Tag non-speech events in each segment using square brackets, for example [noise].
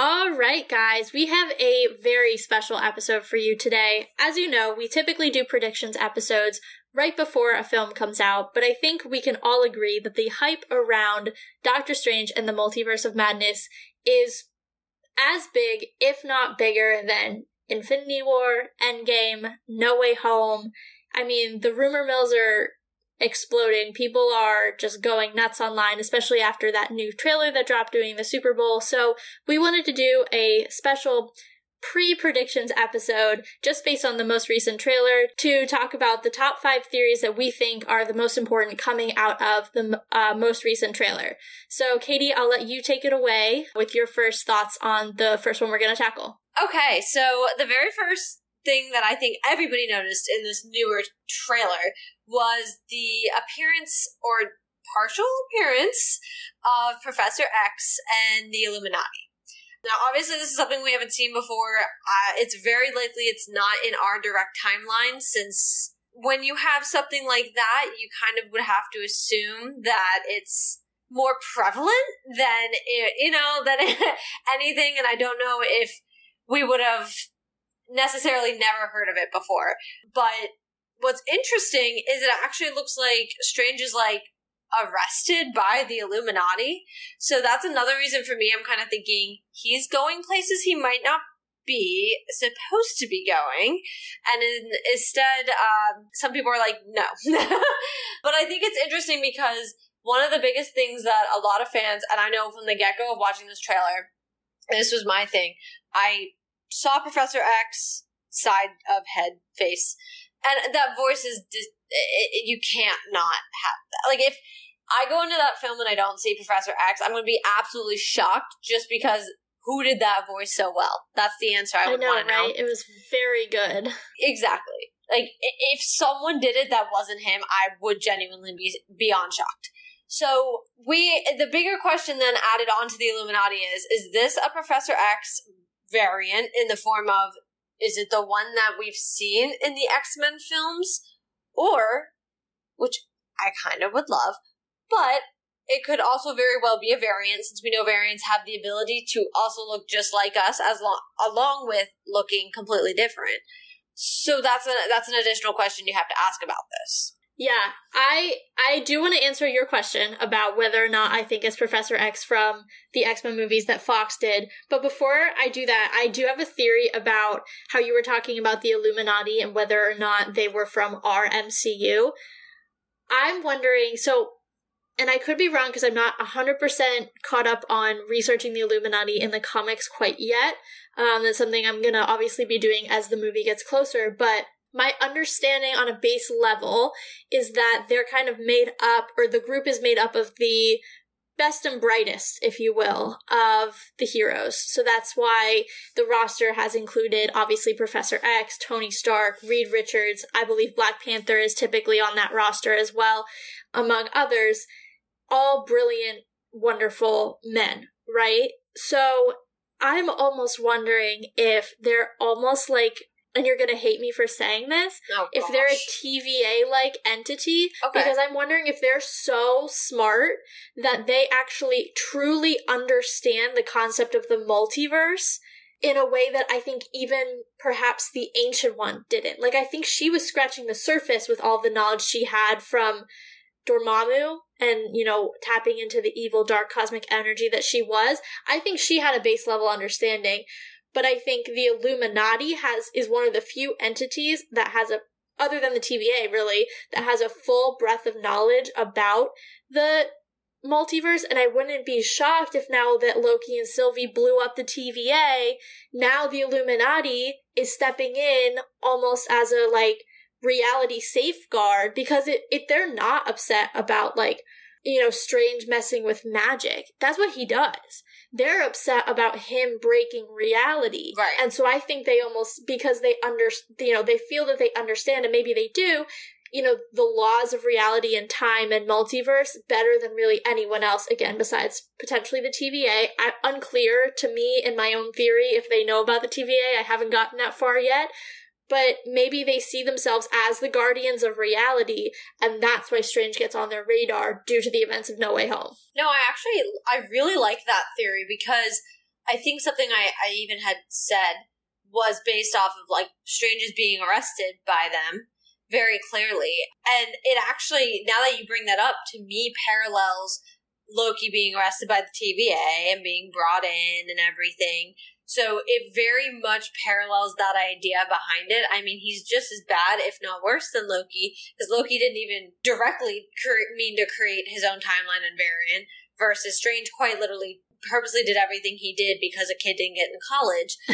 All right, guys, we have a very special episode for you today. As you know, we typically do predictions episodes right before a film comes out, but I think we can all agree that the hype around Doctor Strange and the Multiverse of Madness is as big, if not bigger, than Infinity War, Endgame, No Way Home. I mean, the rumor mills are exploding. People are just going nuts online, especially after that new trailer that dropped during the Super Bowl. So we wanted to do a special pre predictions episode just based on the most recent trailer to talk about the top five theories that we think are the most important coming out of the uh, most recent trailer. So, Katie, I'll let you take it away with your first thoughts on the first one we're going to tackle. Okay, so the very first thing that I think everybody noticed in this newer trailer was the appearance or partial appearance of Professor X and the Illuminati. Now, obviously, this is something we haven't seen before. Uh, it's very likely it's not in our direct timeline since when you have something like that, you kind of would have to assume that it's more prevalent than, you know, than [laughs] anything. And I don't know if we would have necessarily never heard of it before. But what's interesting is it actually looks like Strange is like arrested by the Illuminati. So that's another reason for me. I'm kind of thinking he's going places he might not be supposed to be going. And in, instead, um, some people are like, no. [laughs] but I think it's interesting because one of the biggest things that a lot of fans, and I know from the get go of watching this trailer, this was my thing. I saw Professor X side of head face, and that voice is it, it, you can't not have that. Like if I go into that film and I don't see Professor X, I'm going to be absolutely shocked just because who did that voice so well? That's the answer I would want to know. Right? It was very good. Exactly. Like if someone did it that wasn't him, I would genuinely be beyond shocked. So we the bigger question then added on to the Illuminati is is this a Professor X variant in the form of is it the one that we've seen in the X Men films? Or, which I kind of would love, but it could also very well be a variant since we know variants have the ability to also look just like us as long along with looking completely different. So that's a that's an additional question you have to ask about this. Yeah, I I do want to answer your question about whether or not I think it's Professor X from the X-Men movies that Fox did. But before I do that, I do have a theory about how you were talking about the Illuminati and whether or not they were from our MCU. I'm wondering, so and I could be wrong because I'm not 100% caught up on researching the Illuminati in the comics quite yet. Um, that's something I'm going to obviously be doing as the movie gets closer, but my understanding on a base level is that they're kind of made up, or the group is made up of the best and brightest, if you will, of the heroes. So that's why the roster has included obviously Professor X, Tony Stark, Reed Richards. I believe Black Panther is typically on that roster as well, among others. All brilliant, wonderful men, right? So I'm almost wondering if they're almost like and you're gonna hate me for saying this, oh, if they're a TVA like entity, okay. because I'm wondering if they're so smart that they actually truly understand the concept of the multiverse in a way that I think even perhaps the ancient one didn't. Like I think she was scratching the surface with all the knowledge she had from Dormammu and, you know, tapping into the evil dark cosmic energy that she was. I think she had a base level understanding but I think the Illuminati has is one of the few entities that has a other than the TVA really that has a full breadth of knowledge about the multiverse, and I wouldn't be shocked if now that Loki and Sylvie blew up the TVA, now the Illuminati is stepping in almost as a like reality safeguard because it, they're not upset about like you know strange messing with magic. That's what he does they're upset about him breaking reality. Right. and so i think they almost because they under you know they feel that they understand and maybe they do you know the laws of reality and time and multiverse better than really anyone else again besides potentially the TVA I, unclear to me in my own theory if they know about the TVA I haven't gotten that far yet but maybe they see themselves as the guardians of reality and that's why strange gets on their radar due to the events of no way home No, I actually I really like that theory because I think something I, I even had said was based off of like strangers being arrested by them very clearly. And it actually now that you bring that up to me parallels Loki being arrested by the TVA and being brought in and everything. So it very much parallels that idea behind it. I mean, he's just as bad, if not worse, than Loki, because Loki didn't even directly cre- mean to create his own timeline and variant, versus Strange quite literally purposely did everything he did because a kid didn't get in college. [laughs]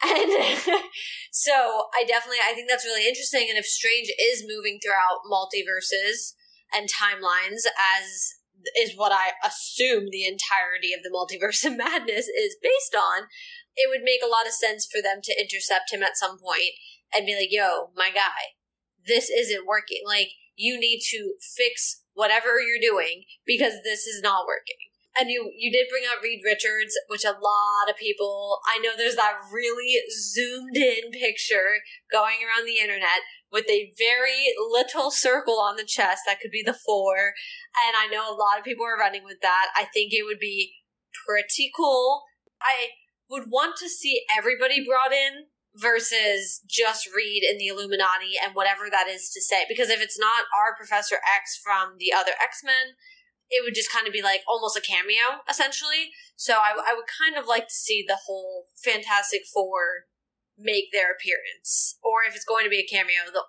and [laughs] so I definitely I think that's really interesting. And if Strange is moving throughout multiverses and timelines as is what I assume the entirety of the multiverse [laughs] of madness is based on, it would make a lot of sense for them to intercept him at some point and be like, yo, my guy, this isn't working. Like, you need to fix whatever you're doing because this is not working. And you you did bring up Reed Richards, which a lot of people I know there's that really zoomed in picture going around the internet with a very little circle on the chest that could be the four. And I know a lot of people are running with that. I think it would be pretty cool. I would want to see everybody brought in versus just Reed in the Illuminati and whatever that is to say. Because if it's not our Professor X from the other X Men, it would just kind of be like almost a cameo, essentially. So I, I would kind of like to see the whole Fantastic Four make their appearance. Or if it's going to be a cameo, the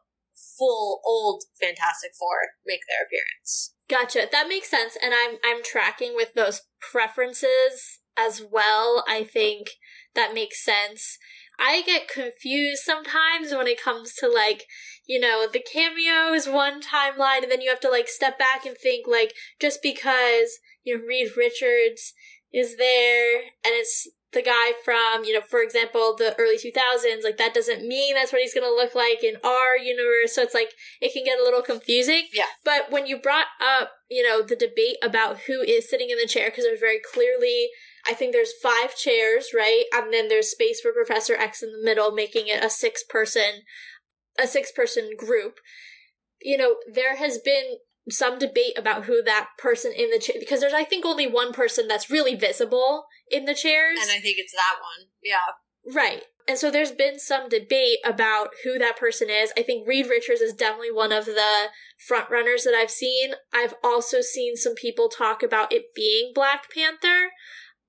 full old Fantastic Four make their appearance. Gotcha. That makes sense, and I'm I'm tracking with those preferences as well. I think that makes sense. I get confused sometimes when it comes to like, you know, the cameo is one timeline and then you have to like step back and think like just because, you know, Reed Richards is there and it's the guy from, you know, for example, the early 2000s, like that doesn't mean that's what he's going to look like in our universe. So it's like it can get a little confusing. Yeah. But when you brought up, you know, the debate about who is sitting in the chair, because there's very clearly, I think there's five chairs, right? And then there's space for Professor X in the middle, making it a six person, a six person group. You know, there has been some debate about who that person in the chair because there's I think only one person that's really visible in the chairs. And I think it's that one. Yeah. Right. And so there's been some debate about who that person is. I think Reed Richards is definitely one of the front runners that I've seen. I've also seen some people talk about it being Black Panther,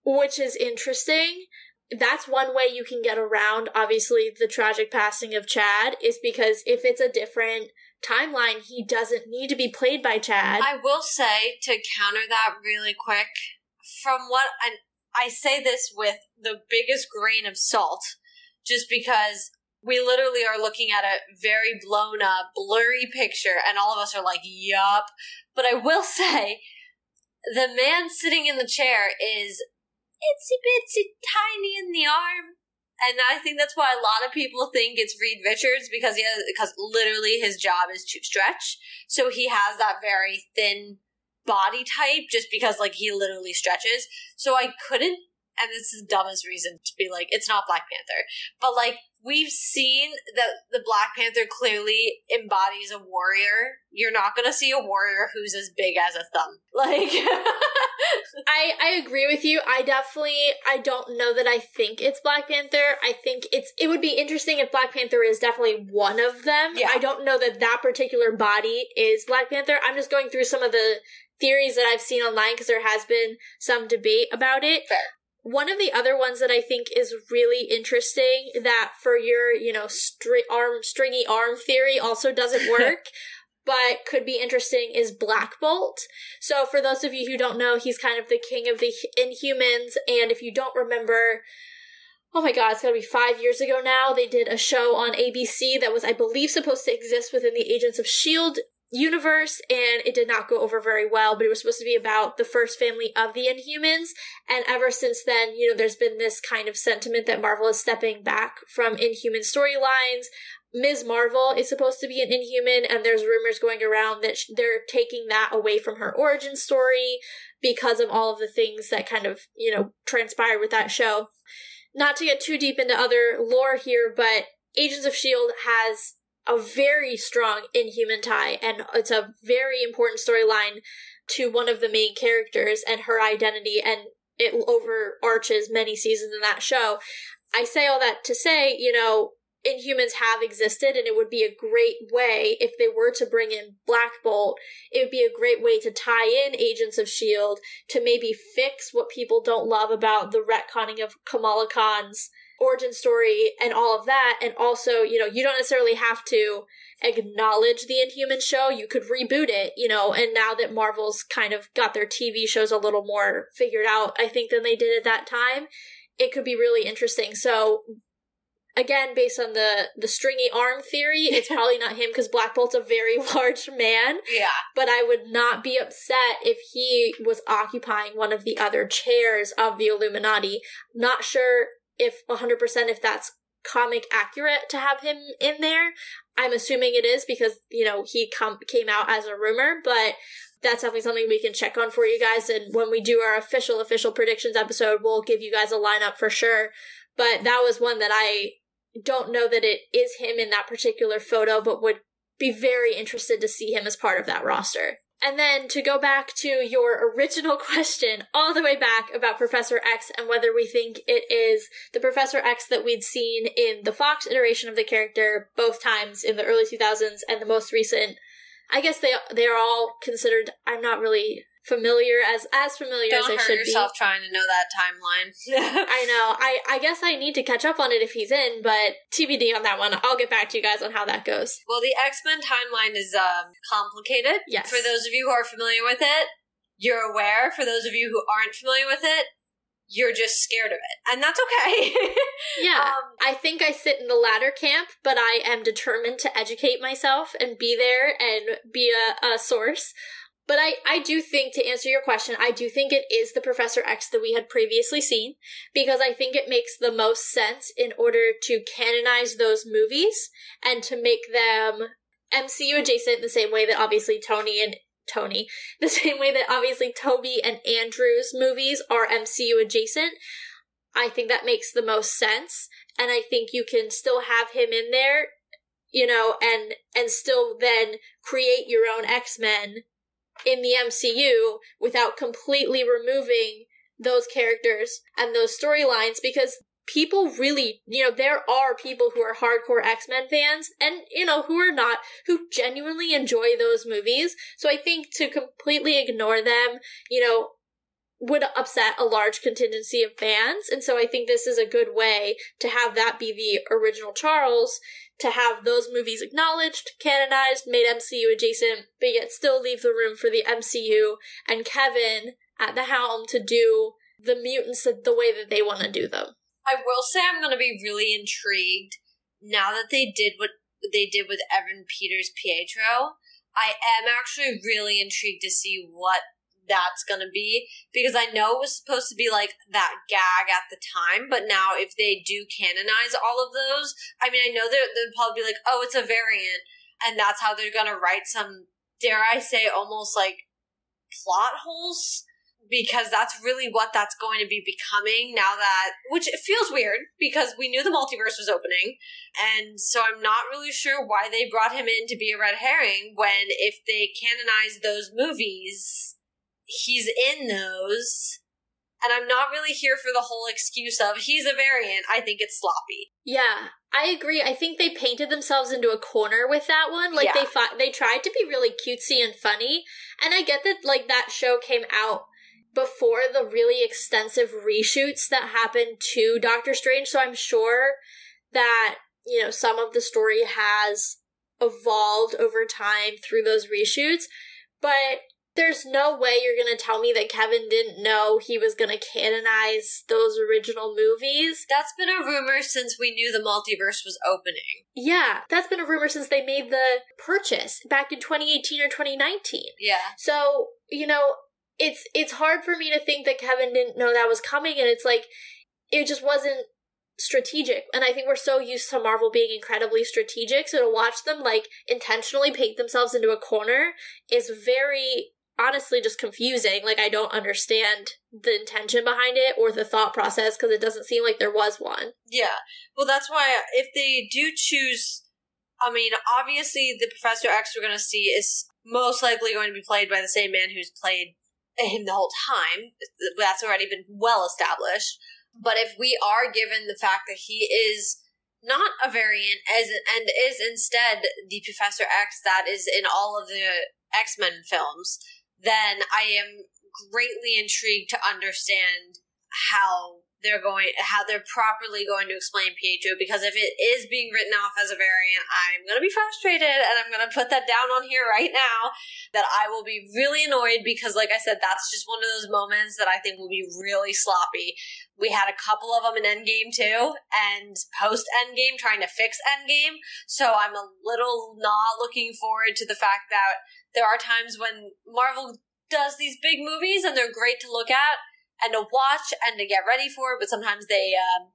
which is interesting. That's one way you can get around obviously the tragic passing of Chad is because if it's a different timeline, he doesn't need to be played by Chad. I will say to counter that really quick, from what I, I say this with the biggest grain of salt, just because we literally are looking at a very blown up, blurry picture, and all of us are like, yup. But I will [laughs] say, the man sitting in the chair is itsy bitsy tiny in the arm. And I think that's why a lot of people think it's Reed Richards because he has, because literally his job is to stretch. So he has that very thin body type just because like he literally stretches. So I couldn't, and this is the dumbest reason to be like, it's not Black Panther, but like we've seen that the Black Panther clearly embodies a warrior. You're not gonna see a warrior who's as big as a thumb. [laughs] Like, [laughs] I I agree with you. I definitely I don't know that I think it's Black Panther. I think it's it would be interesting if Black Panther is definitely one of them. Yeah. I don't know that that particular body is Black Panther. I'm just going through some of the theories that I've seen online because there has been some debate about it. Fair. One of the other ones that I think is really interesting that for your, you know, stri- arm stringy arm theory also doesn't [laughs] work. but could be interesting is Black Bolt. So for those of you who don't know, he's kind of the king of the Inhumans, and if you don't remember, oh my god, it's gotta be five years ago now. They did a show on ABC that was, I believe, supposed to exist within the Agents of S.H.I.E.L.D. universe, and it did not go over very well, but it was supposed to be about the first family of the Inhumans. And ever since then, you know, there's been this kind of sentiment that Marvel is stepping back from Inhuman storylines. Ms. Marvel is supposed to be an Inhuman, and there's rumors going around that they're taking that away from her origin story because of all of the things that kind of, you know, transpired with that show not to get too deep into other lore here, but Agents of S.H.I.E.L.D. has a very strong inhuman tie, and it's a very important storyline to one of the main characters and her identity, and it overarches many seasons in that show. I say all that to say, you know, Inhumans have existed, and it would be a great way if they were to bring in Black Bolt. It would be a great way to tie in Agents of Shield to maybe fix what people don't love about the retconning of Kamala Khan's origin story and all of that. And also, you know, you don't necessarily have to acknowledge the Inhuman show. You could reboot it, you know. And now that Marvel's kind of got their TV shows a little more figured out, I think than they did at that time it could be really interesting. So again based on the the stringy arm theory it's [laughs] probably not him because black bolt's a very [laughs] large man yeah but i would not be upset if he was occupying one of the other chairs of the illuminati not sure if 100% if that's comic accurate to have him in there. I'm assuming it is because you know he com- came out as a rumor but that's definitely something we can check on for you guys. And when we do our official official predictions episode we'll give you guys a lineup for sure. But that was one that I don't know that it is him in that particular photo, but would be very interested to see him as part of that roster. And then to go back to your original [laughs] question, all the way back about Professor X and whether we think it is the Professor X that we'd seen in the Fox iteration of the character both times in the early 2000s and the most recent. I guess they they are all considered. I'm not really familiar as as familiar Don't as I hurt should yourself be. trying to know that timeline. [laughs] [laughs] I know. I I guess I need to catch up on it if he's in, but TBD on that one. I'll get back to you guys on how that goes. well, the X Men timeline is um, complicated. Yes. For those of you who are familiar with it, you're aware. For those of you who aren't familiar with it, you're just scared of it, and that's okay. [laughs] Yeah. Um, I think I sit in the latter camp, but I am determined to educate myself and be there and be a, a source. But I, I do think, to answer your question, I do think it is the Professor X that we had previously seen, because I think it makes the most sense in order to canonize those movies and to make them MCU adjacent the same way that obviously Tony and Tony, [laughs] the same way that obviously Tobey and Andrew's movies are MCU adjacent. I think that makes the most sense. And I think you can still have him in there, you know, and and still then create your own X-Men in the MCU without completely removing those characters and those storylines because people really, you know, there are people who are hardcore X-Men fans and, you know, who are not, who genuinely enjoy those movies. So I think to completely ignore them, you know, would upset a large contingency of fans. And so I think this is a good way to have that be the original Charles, to have those movies acknowledged, canonized, made MCU adjacent, but yet still leave the room for the MCU and Kevin at the helm to do the mutants the way that they want to do them. I will say I'm going to be really intrigued now that they did what they did with Evan Peters Pietro. I am actually really intrigued to see what that's going to be because I know it was supposed to be like that gag at the time, but now if they do canonize all of those, I mean, I know they'll probably be like, oh, it's a variant, and that's how they're going to write some, dare I say, almost like plot holes because that's really what that's going to be becoming now that which it feels weird because we knew the multiverse was opening and so i'm not really sure why they brought him in to be a red herring when if they canonize those movies he's in those and i'm not really here for the whole excuse of he's a variant i think it's sloppy Yeah, I agree. I think they painted themselves into a corner with that one. Like Yeah. they fi- they tried to be really cutesy and funny, and I get that like that show came out before the really extensive reshoots that happened to Doctor Strange, so I'm sure that you know some of the story has evolved over time through those reshoots. But there's no way you're going to tell me that Kevin didn't know he was going to canonize those original movies. That's been a rumor since we knew the multiverse was opening. Yeah, that's been a rumor since they made the purchase back in 2018 or 2019. Yeah. So, you know, it's it's hard for me to think that Kevin didn't know that was coming and it's like it just wasn't strategic. And I think we're so used to Marvel being incredibly strategic, so to watch them like intentionally paint themselves into a corner is very honestly just confusing. Like I don't understand the intention behind it or the thought process because it doesn't seem like there was one. Yeah. Well, that's why if they do choose, I mean, obviously the Professor X we're going to see is most likely going to be played by the same man who's played him the whole time. That's already been well established. But if we are given the fact that he is not a variant as and is instead the Professor X that is in all of the X Men films, then I am greatly intrigued to understand how they're going how they're properly going to explain Pietro because if it is being written off as a variant, I'm to be frustrated and I'm to put that down on here right now that I will be really annoyed because like I said that's just one of those moments that I think will be really sloppy. We had a couple of them in Endgame too and post Endgame trying to fix Endgame, so I'm a little not looking forward to the fact that there are times when Marvel does these big movies and they're great to look at and to watch and to get ready for, but sometimes they um,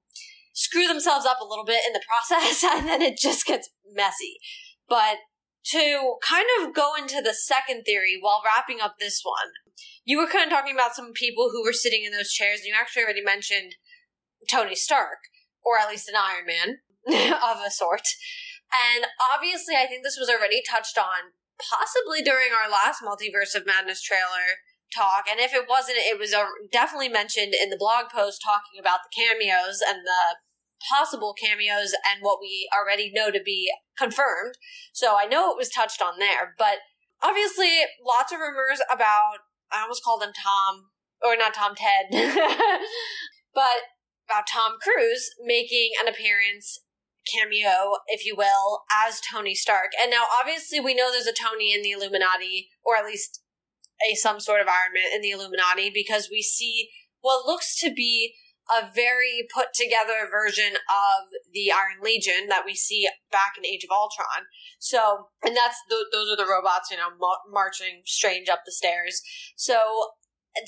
screw themselves up a little bit in the [laughs] process and then it just gets messy. But to kind of go into the second theory while wrapping up this one, you were kind of talking about some people who were sitting in those chairs, and you actually already mentioned Tony Stark, or at least an Iron Man [laughs] of a sort. And obviously, I think this was already touched on possibly during our last Multiverse of Madness trailer talk. And if it wasn't, it was definitely mentioned in the blog post talking about the cameos and the possible cameos and what we already know to be confirmed. So I know it was touched on there, but obviously lots of rumors about, I almost called him Tom, or not Tom Ted, [laughs] but about Tom Cruise making an appearance cameo, if you will, as Tony Stark. And now, obviously, we know there's a Tony in the Illuminati, or at least a some sort of Iron Man in the Illuminati, because we see what looks to be a very put together version of the Iron Legion that we see back in Age of Ultron. So, and that's those are the robots, you know, marching strange up the stairs. So,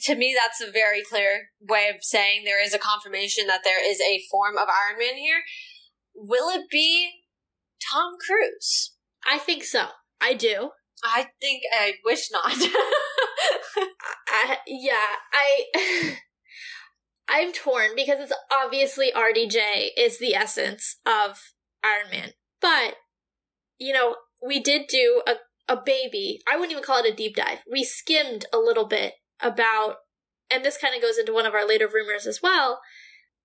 to me, that's a very clear way of saying there is a confirmation that there is a form of Iron Man here will it be Tom Cruise? I think so. I do. I think I wish not. [laughs] I, yeah, I [sighs] I'm torn because it's obviously RDJ is the essence of Iron Man. But you know, we did do a a baby. I wouldn't even call it a deep dive. We skimmed a little bit about and this kind of goes into one of our later rumors as well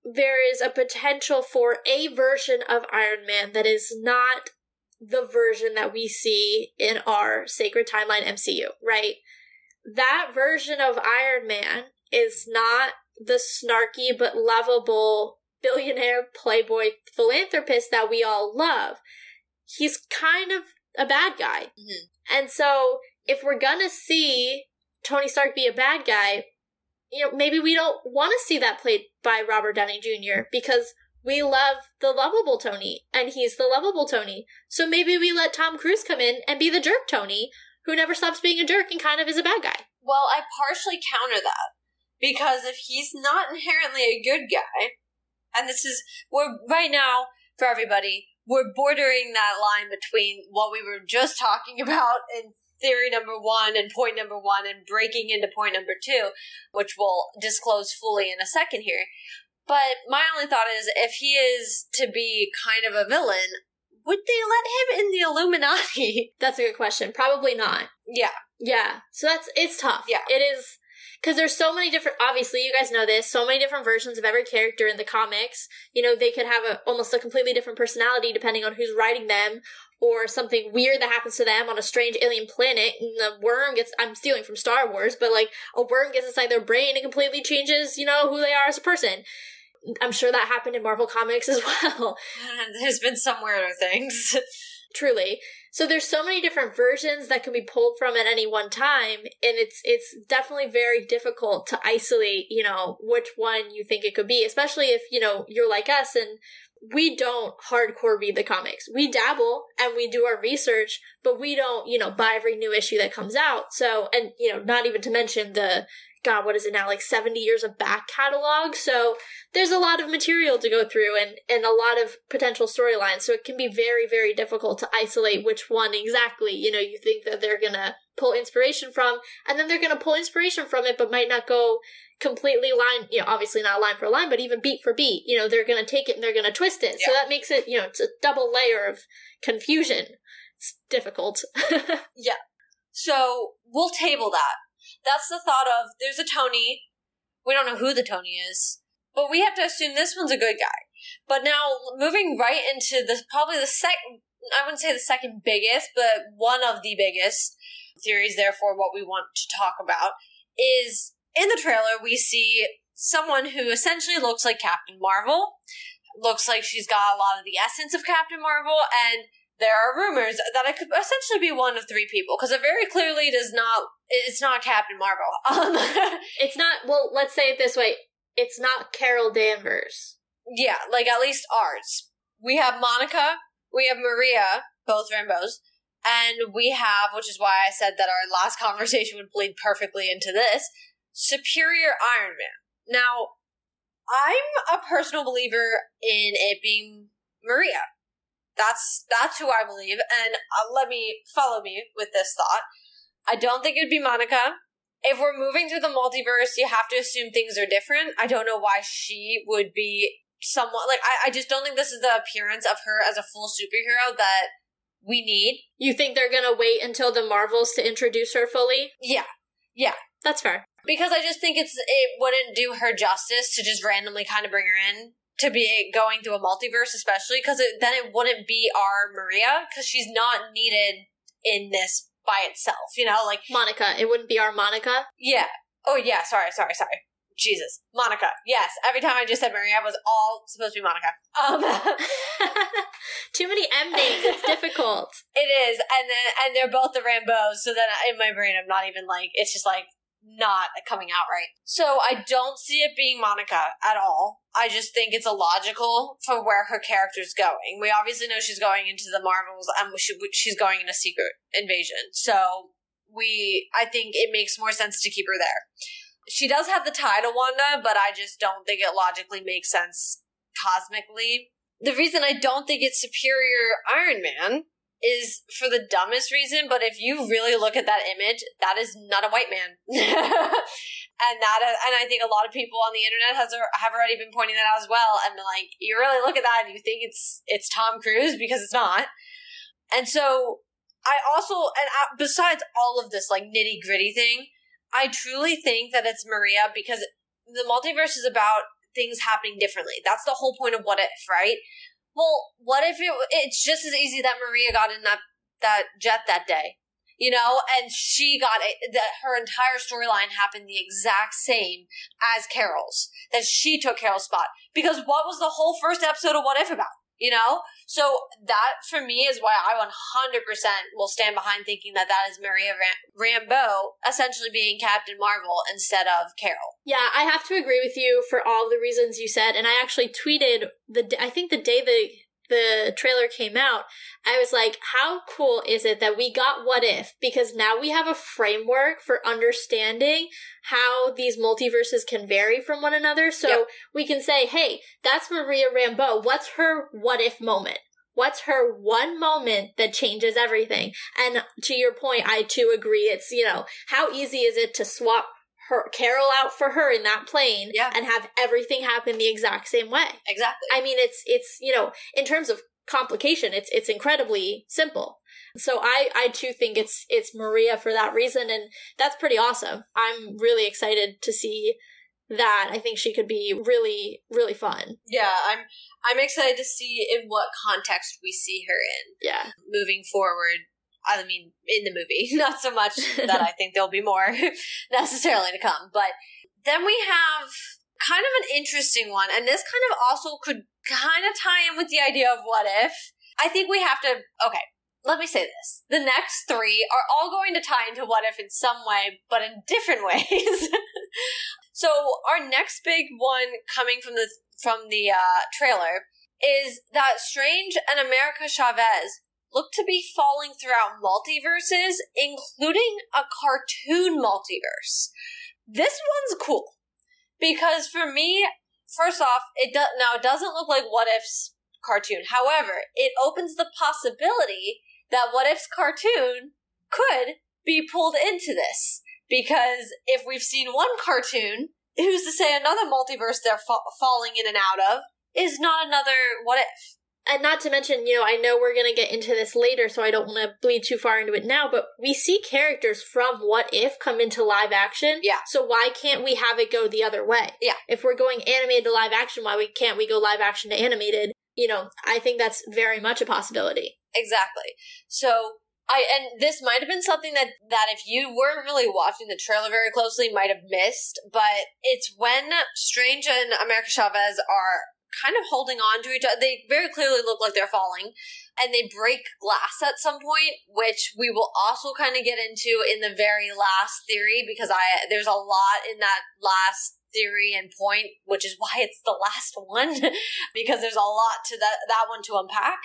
there is a potential for a version of Iron Man that is not the version that we see in our Sacred Timeline MCU, right? That version of Iron Man is not the snarky but lovable billionaire playboy philanthropist that we all love. He's kind of a bad guy. Mm-hmm. And so, if we're gonna see Tony Stark be a bad guy, you know, maybe we don't want to see that played by Robert Downey Jr. because we love the lovable Tony and he's the lovable Tony. So maybe we let Tom Cruise come in and be the jerk Tony who never stops being a jerk and kind of is a bad guy. Well, I partially counter that because if he's not inherently a good guy, and this is we're right now for everybody, we're bordering that line between what we were just talking [laughs] about in theory number one and point number one and breaking into point number two, which we'll disclose fully in a second here. But my only thought is if he is to be kind of a villain, would they let him in the Illuminati? [laughs] That's a good question. Probably not. Yeah. Yeah. So that's it's tough. Yeah. It is because there's so many different obviously you guys know this so many different versions of every character in the comics you know they could have a almost a completely different personality depending on who's writing them or something weird that happens to them on a strange alien planet and the worm gets I'm stealing from Star Wars, but like a worm gets inside their brain and completely changes, you know, who they are as a person. I'm sure that happened in Marvel Comics as [laughs] well. [laughs] There's been some weirder things. Truly. So there's so many different versions that can be pulled from at any one time, and it's it's definitely very difficult to isolate, you know, which one you think it could be, especially if, you know, you're like us and we don't hardcore read the comics. We dabble and we do our research, but we don't, you know, buy every new issue that comes out. So, and, you know, not even to mention the God, what is it now? Like 70 years of back catalog. So there's a lot of material to go through and, and a lot of potential storylines. So it can be very, very difficult to isolate which one exactly, you know, you think that they're going to pull inspiration from. And then they're going to pull inspiration from it, but might not go completely line, you know, obviously not line for line, but even beat for beat. You know, they're going to take it and they're going to twist it. Yeah. So that makes it, you know, it's a double layer of confusion. It's difficult. [laughs] yeah. So we'll table that that's the thought of there's a Tony. We don't know who the Tony is, but we have to assume this one's a good guy. But now moving right into the probably the second, I wouldn't say the second biggest, but one of the biggest theories. Therefore, what we want to talk about is in the trailer we see someone who essentially looks like Captain Marvel. Looks like she's got a lot of the essence of Captain Marvel and there are rumors that it could essentially be one of three people because it very clearly does not. It's not Captain Marvel. [laughs] Um, it's not. Well, let's say it this way: it's not Carol Danvers. Yeah, like at least ours. We have Monica. We have Maria, both Rambeaus, and we have, which is why I said that our last [laughs] conversation would bleed perfectly into this. Superior Iron Man. Now, I'm a personal believer in it being Maria. That's that's who I believe, and uh, let me follow me with this thought. I don't think it would be Monica. If we're moving through the multiverse, you have to assume things are different. I don't know why she would be somewhat like I, I just don't think this is the appearance of her as a full superhero that we need. You think they're gonna wait until the Marvels to introduce her fully? Yeah. Yeah. That's fair. Because I just think it's it wouldn't do her justice to just randomly kind of bring her in to be going through a multiverse, especially because then it wouldn't be our Maria because she's not needed in this by itself. You know, like Monica. It wouldn't be our Monica. Yeah. Oh yeah. Sorry. Sorry. Sorry. Jesus, Monica. Yes, every time I just said Maria it was all supposed to be Monica. Um, [laughs] Too many M names. It's difficult. [laughs] It is, and then and they're both the Rambeaus. So then in my brain, I'm not even like it's just like not coming out right. So I don't see it being Monica at all. I just think it's illogical for where her character's going. We obviously know she's going into the Marvels and she, she's going in a secret invasion. So we, I think it makes more sense to keep her there. She does have the title Wanda, but I just don't think it logically makes sense cosmically. The reason I don't think it's superior Iron Man is for the dumbest reason, but if you really look at that image, that is not a white man. [laughs] and that uh, and I think a lot of people on the internet has uh, have already been pointing that out as well and like you really look at that and you think it's it's Tom Cruise because it's not. And so I also and besides all of this like nitty-gritty thing, I truly think that it's Maria because the multiverse is about things happening differently. That's the whole point of what if, right? Well, what if it, it's just as easy that Maria got in that that jet that day, you know, and she got it, that her entire storyline happened the exact same as Carol's, that she took Carol's spot. Because what was the whole first episode of What If about? You know? So that for me is why I 100% will stand behind thinking that that is Maria Ram- Rambeau essentially being Captain Marvel instead of Carol. Yeah, I have to agree with you for all the reasons you said. And I actually tweeted the, I think the day the the trailer came out, I was like, how cool is it that we got What If? Because now we have a framework for understanding how these multiverses can vary from one another. So yep. we can say, hey, that's Maria Rambeau. What's her What If moment? What's her one moment that changes everything? And to your point, I too agree. It's, you know, how easy is it to swap her Carol out for her in that plane yeah. and have everything happen the exact same way. Exactly. I mean it's it's you know, in terms of complication, it's it's incredibly simple. So I I too think it's it's Maria for that reason and that's pretty awesome. I'm really excited to see that. I think she could be really really fun. Yeah, I'm I'm excited to see in what context we see her in. Yeah. Moving forward I mean, in the movie, [laughs] not so much that I think there'll be more [laughs] necessarily to come. But then we have kind of an interesting one, and this kind of also could kind of tie in with the idea of what if. I think we have to, okay, let me say this. The next three are all going to tie into what if in some way, but in different [laughs] ways. so our next big one coming from the from the uh, trailer is that Strange and America Chavez look to be falling throughout multiverses, including a cartoon multiverse. This one's cool because for me, first off, it does now it doesn't look like What If's cartoon. However, it opens the possibility that What If's cartoon could be pulled into this because if we've seen one cartoon, who's to say another multiverse they're fa- falling in and out of is not another What If? And not to mention, you know, I know we're going to get into this later, so I don't want to bleed too far into it now, but we see characters from What If come into live action. Yeah. So why can't we have it go the other way? Yeah. If we're going animated to live action, why we can't we go live action to animated? You know, I think that's very much a possibility. Exactly. So I and this might have been something that that if you weren't really watching the trailer very closely might have missed, but it's when Strange and America Chavez are kind of holding on to each other. They very clearly look like they're falling. And they break glass at some point, which we will also kind of get into in the very last theory because I there's a lot in that last theory and point, which is why it's the last one [laughs] because there's a lot to that that one to unpack.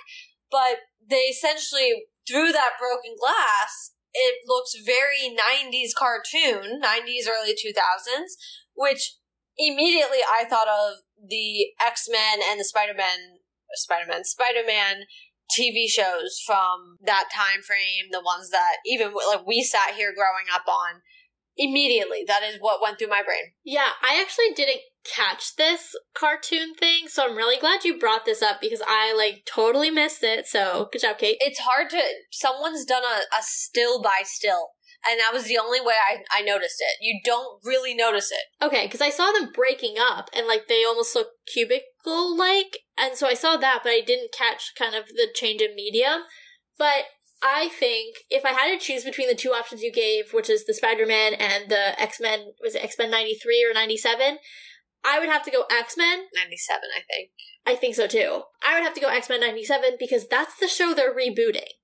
But they essentially through that broken glass, it looks very 90s cartoon, 90s early 2000s, which immediately I thought of the X Men and the Spider Man, Spider Man, Spider Man TV shows from that time frame, the ones that even like we sat here growing up on. Immediately, that is what went through my brain. Yeah, I actually didn't catch this cartoon thing, so I'm really glad you brought this up because I like totally missed it. So good job, Kate. It's hard to. Someone's done a, a still by still, and that was the only way I, I noticed it. You don't really notice it. Okay, because I saw them breaking up and like they almost look cubicle like, and so I saw that, but I didn't catch kind of the change in medium. But I think if I had to choose between the two options you gave, which is the Spider Man and the X Men, was it X Men 93 or 97? I would have to go X Men. 97, I think. I think so too. I would have to go X Men 97 because that's the show they're rebooting.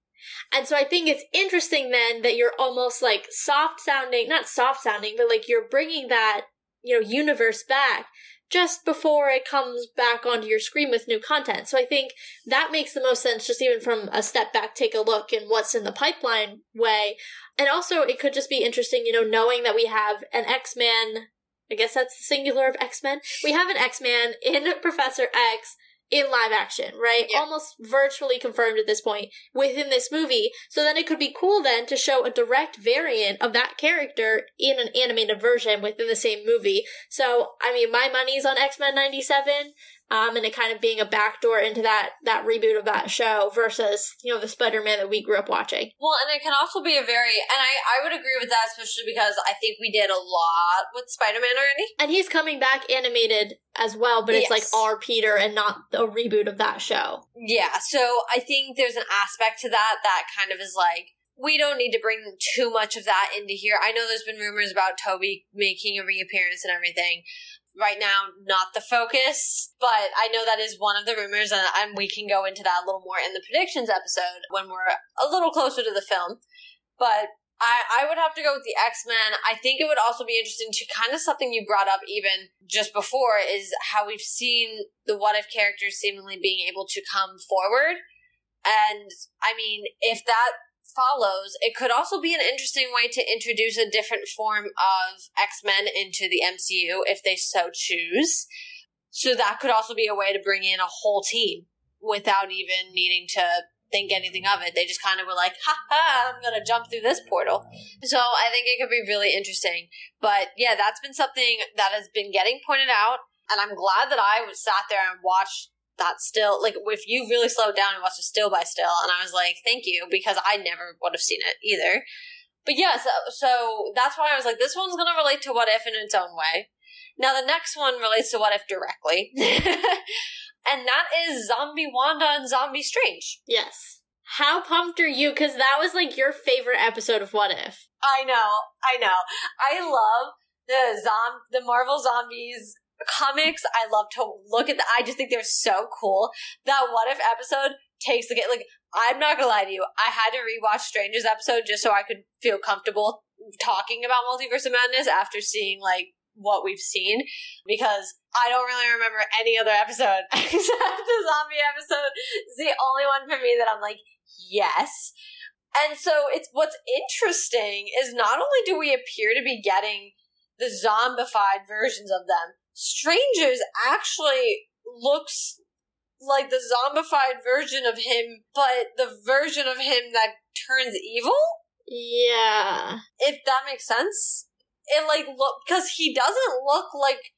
And so I think it's interesting then that you're almost like soft sounding, not soft sounding, but like you're bringing that, you know, universe back just before it comes back onto your screen with new content. So I think that makes the most sense just even from a step back, take a look in what's in the pipeline way. And also it could just be interesting, you know, knowing that we have an X-Man I guess that's the singular of X Men. We have an X Man in Professor X in live action, right? Yeah. Almost virtually confirmed at this point within this movie. So then it could be cool then to show a direct variant of that character in an animated version within the same movie. So, I mean, my money's on X Men 97 um, and it kind of being a backdoor into that that reboot of that show versus you know the Spider Man that we grew up watching. Well, and it can also be a very, and I, I would agree with that, especially because I think we did a lot with Spider Man already. And he's coming back animated as well, but it's Yes. like our Peter and not a reboot of that show. Yeah, so I think there's an aspect to that that kind of is like, we don't need to bring too much of that into here. I know there's been rumors about Tobey making a reappearance and everything. Right now, not the focus, but I know that is one of the rumors, and, we can go into that a little more in the predictions episode when we're a little closer to the film. But I, I would have to go with the X Men. I think it would also be interesting to kind of something you brought up even just before is how we've seen the what if characters seemingly being able to come forward. And I mean, if that follows, it could also be an interesting way to introduce a different form of X Men into the MCU if they so choose. So that could also be a way to bring in a whole team without even needing to think anything of it. They just kind of were like, ha ha, I'm going to jump through this portal. So I think it could be really interesting. But yeah, that's been something that has been getting pointed out. And I'm glad that I sat there and watched that still. Like, if you really slowed down and watched it still by still, and I was like, thank you, because I never would have seen it either. But yeah, so, so that's why I was like, this one's going to relate to What If in its own way. Now, the next one relates to What If directly. [laughs] and that is Zombie Wanda and Zombie Strange. Yes. How pumped are you? Because that was like your favorite episode of What If. I know, I know. I love the zom the Marvel Zombies comics. I love to look at the I just think they're so cool. That what if episode takes the game. Like, I'm not gonna lie to you. I had to rewatch Strange's episode just so I could feel comfortable talking about Multiverse of Madness after seeing like what we've seen because I don't really remember any other episode [laughs] except the zombie episode. It's the only one for me that I'm like, yes. And so it's what's interesting is not only do we appear to be getting the zombified versions of them, Strangers actually looks like the zombified version of him, but the version of him that turns evil? Yeah. If that makes sense. It like look because he doesn't look like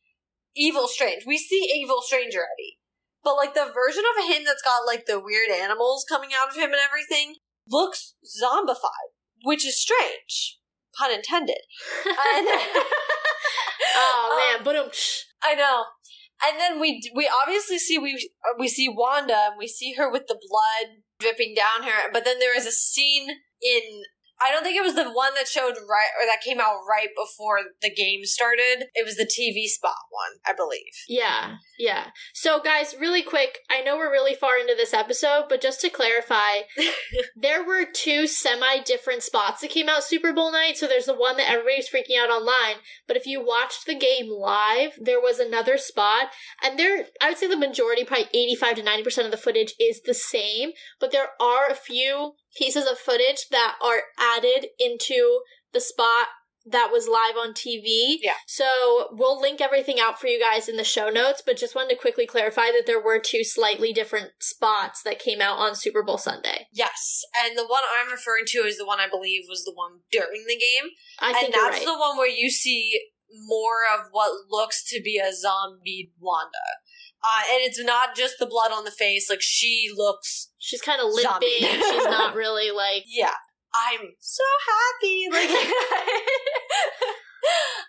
evil strange. We see evil strange already. But like the version of him that's got like the weird animals coming out of him and everything looks zombified, which is strange. Pun intended. [laughs] And oh man, but um, I know. And then we we obviously see we we see Wanda and we see her with the blood dripping down her. But then there is a scene in I don't think it was the one that showed right or that came out right before the game started. It was the TV spot one, I believe. Yeah, yeah. So, guys, really quick, I know we're really far into this episode, but just to clarify, [laughs] there were two semi different spots that came out Super Bowl night. So, there's the one that everybody's freaking out online. But if you watched the game live, there was another spot, and there, I would say the majority, probably 85 to 90% of the footage is the same, but there are a few pieces of footage that are added into the spot that was live on TV. Yeah. So we'll link everything out for you guys in the show notes, but just wanted to quickly clarify that there were two slightly different spots that came out on Super Bowl Sunday. Yes, and the one I'm referring to is the one I believe was the one during the game. I and that's right. the one where you see more of what looks to be a zombie Wanda. Uh, and it's not just the blood on the face, like she looks She's kind of limping. She's not [laughs] really like Yeah. I'm so happy. Like [laughs]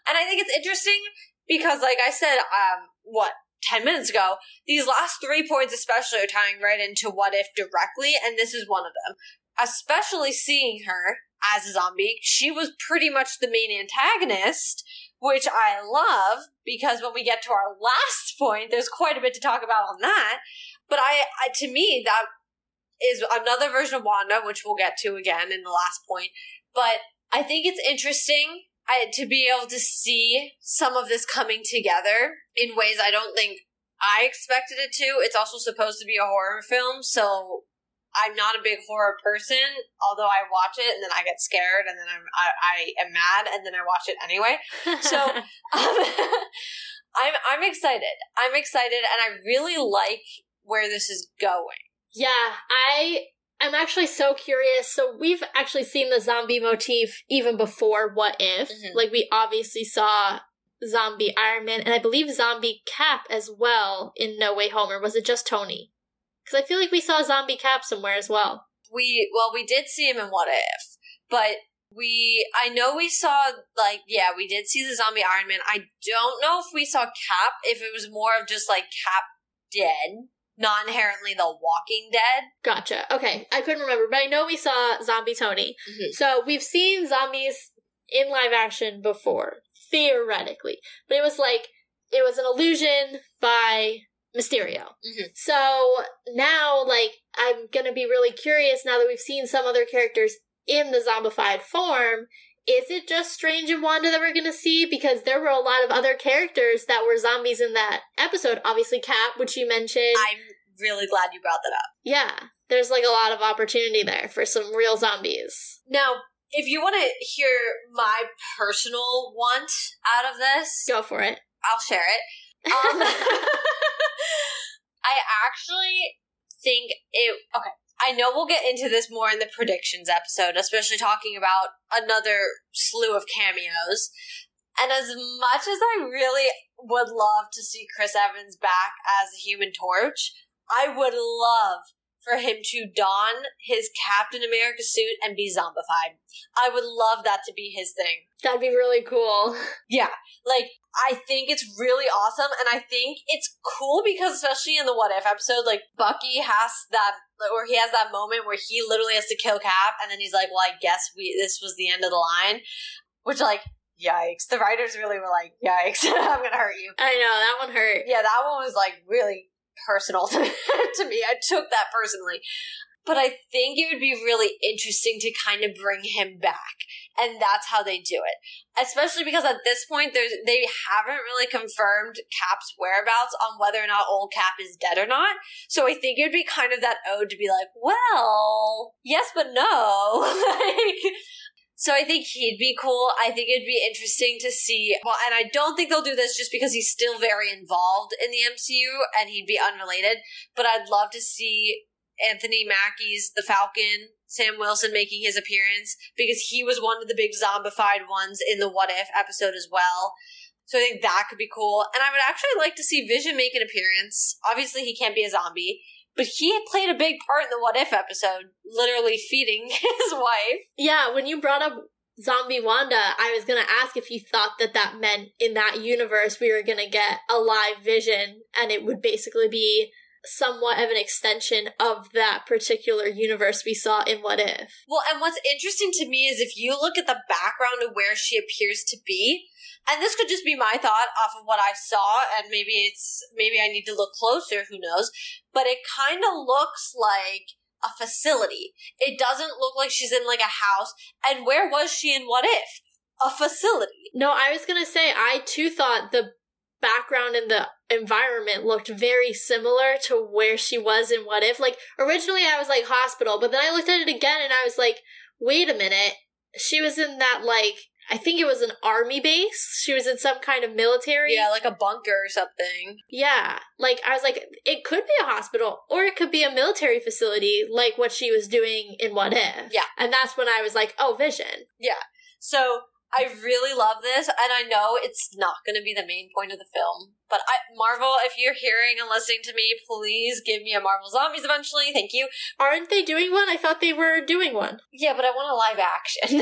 And I think it's interesting because like I said, um what, ten minutes ago, these last three points especially are tying right into what if directly, and this is one of them. Especially seeing her as a zombie, she was pretty much the main antagonist, which I love because when we get to our last point, there's quite a bit to talk about on that. But I, I to me, that is another version of Wanda, which we'll get to again in the last point. But I think it's interesting I, to be able to see some of this coming together in ways I don't think I expected it to. It's also supposed to be a horror film, so I'm not a big horror person. Although I watch it and then I get scared and then I'm I, I am mad and then I watch it anyway. [laughs] So um, [laughs] I'm I'm excited. I'm excited and I really like where this is going. Yeah, I I'm actually so curious. So we've actually seen the zombie motif even before What If. Mhm. Like we obviously saw zombie Iron Man and I believe zombie Cap as well in No Way Home or was it just Tony? Cuz I feel like we saw zombie Cap somewhere as well. we well we did see him in what if but we i know we saw like yeah we did see the zombie iron man i don't know if we saw cap if it was more of just like cap dead not inherently the walking dead Gotcha. Okay, I couldn't remember, but I know we saw zombie Tony. Mhm. So we've seen zombies in live action before, theoretically. But it was like, it was an illusion by Mysterio. Mhm. So now, like, I'm gonna be really curious now that we've seen some other characters in the zombified form. Is it just Strange and Wanda that we're gonna see? Because there were a lot of other characters that were zombies in that episode. Obviously, Cap, which you mentioned. i'm really glad you brought that up Yeah, there's like a lot of opportunity there for some real zombies. now if you want to hear my personal want out of this Go for it. I'll share it. Um, [laughs] [laughs] I actually think it. Okay, I know we'll get into this more in the predictions episode, especially talking about another slew of cameos. And as much as I really would love to see Chris Evans back as a Human Torch, I would love for him to don his Captain America suit and be zombified. I would love that to be his thing. That'd be really cool. Yeah, like I think it's really awesome, and I think it's cool because especially in the What If episode, like Bucky has that, or he has that moment where he literally has to kill Cap, and then he's like, "Well, I guess we this was the end of the line," which like, yikes! The writers really were like, "Yikes! [laughs] I'm gonna hurt you." I know, that one hurt. Yeah, that one was like really personal to, [laughs] to me. I took that personally. But I think it would be really interesting to kind of bring him back. And that's how they do it. Especially because at this point, there's, they haven't really confirmed Cap's whereabouts on whether or not old Cap is dead or not. So I think it would be kind of that ode to be like, well, yes, but no. [laughs] like, so I think he'd be cool. I think it'd be interesting to see. Well, and I don't think they'll do this just because he's still very involved in the MCU and he'd be unrelated. But I'd love to see Anthony Mackie's The Falcon, Sam Wilson making his appearance because he was one of the big zombified ones in the What If episode as well. So I think that could be cool. And I would actually like to see Vision make an appearance. Obviously, he can't be a zombie, but he played a big part in the What If episode, literally feeding [laughs] his wife. Yeah, when you brought up Zombie Wanda, I was gonna ask if you thought that that meant in that universe we were gonna get a live Vision, and it would basically be somewhat of an extension of that particular universe we saw in What If. Well, and what's interesting to me is if you look at the background of where she appears to be, and this could just be my thought off of what I saw, and maybe it's maybe I need to look closer, who knows, but it kind of looks like a facility. It doesn't look like she's in like a house. And where was she in What If? A facility. No, I was gonna say I too thought the background and the environment looked very similar to where she was in What If. Like, originally I was like hospital, but then I looked at it again and I was like, wait a minute. She was in that, like, I think it was an army base. She was in some kind of military. Yeah, like a bunker or something. Yeah. Like, I was like, it could be a hospital or it could be a military facility, like what she was doing in What If. Yeah. And that's when I was like, oh, Vision. Yeah. So I really love this, and I know it's not going to be the main point of the film. But I, Marvel, if you're hearing and listening to me, please give me a Marvel Zombies eventually. Thank you. Aren't they doing one? I thought they were doing one. Yeah, but I want a live action. [laughs]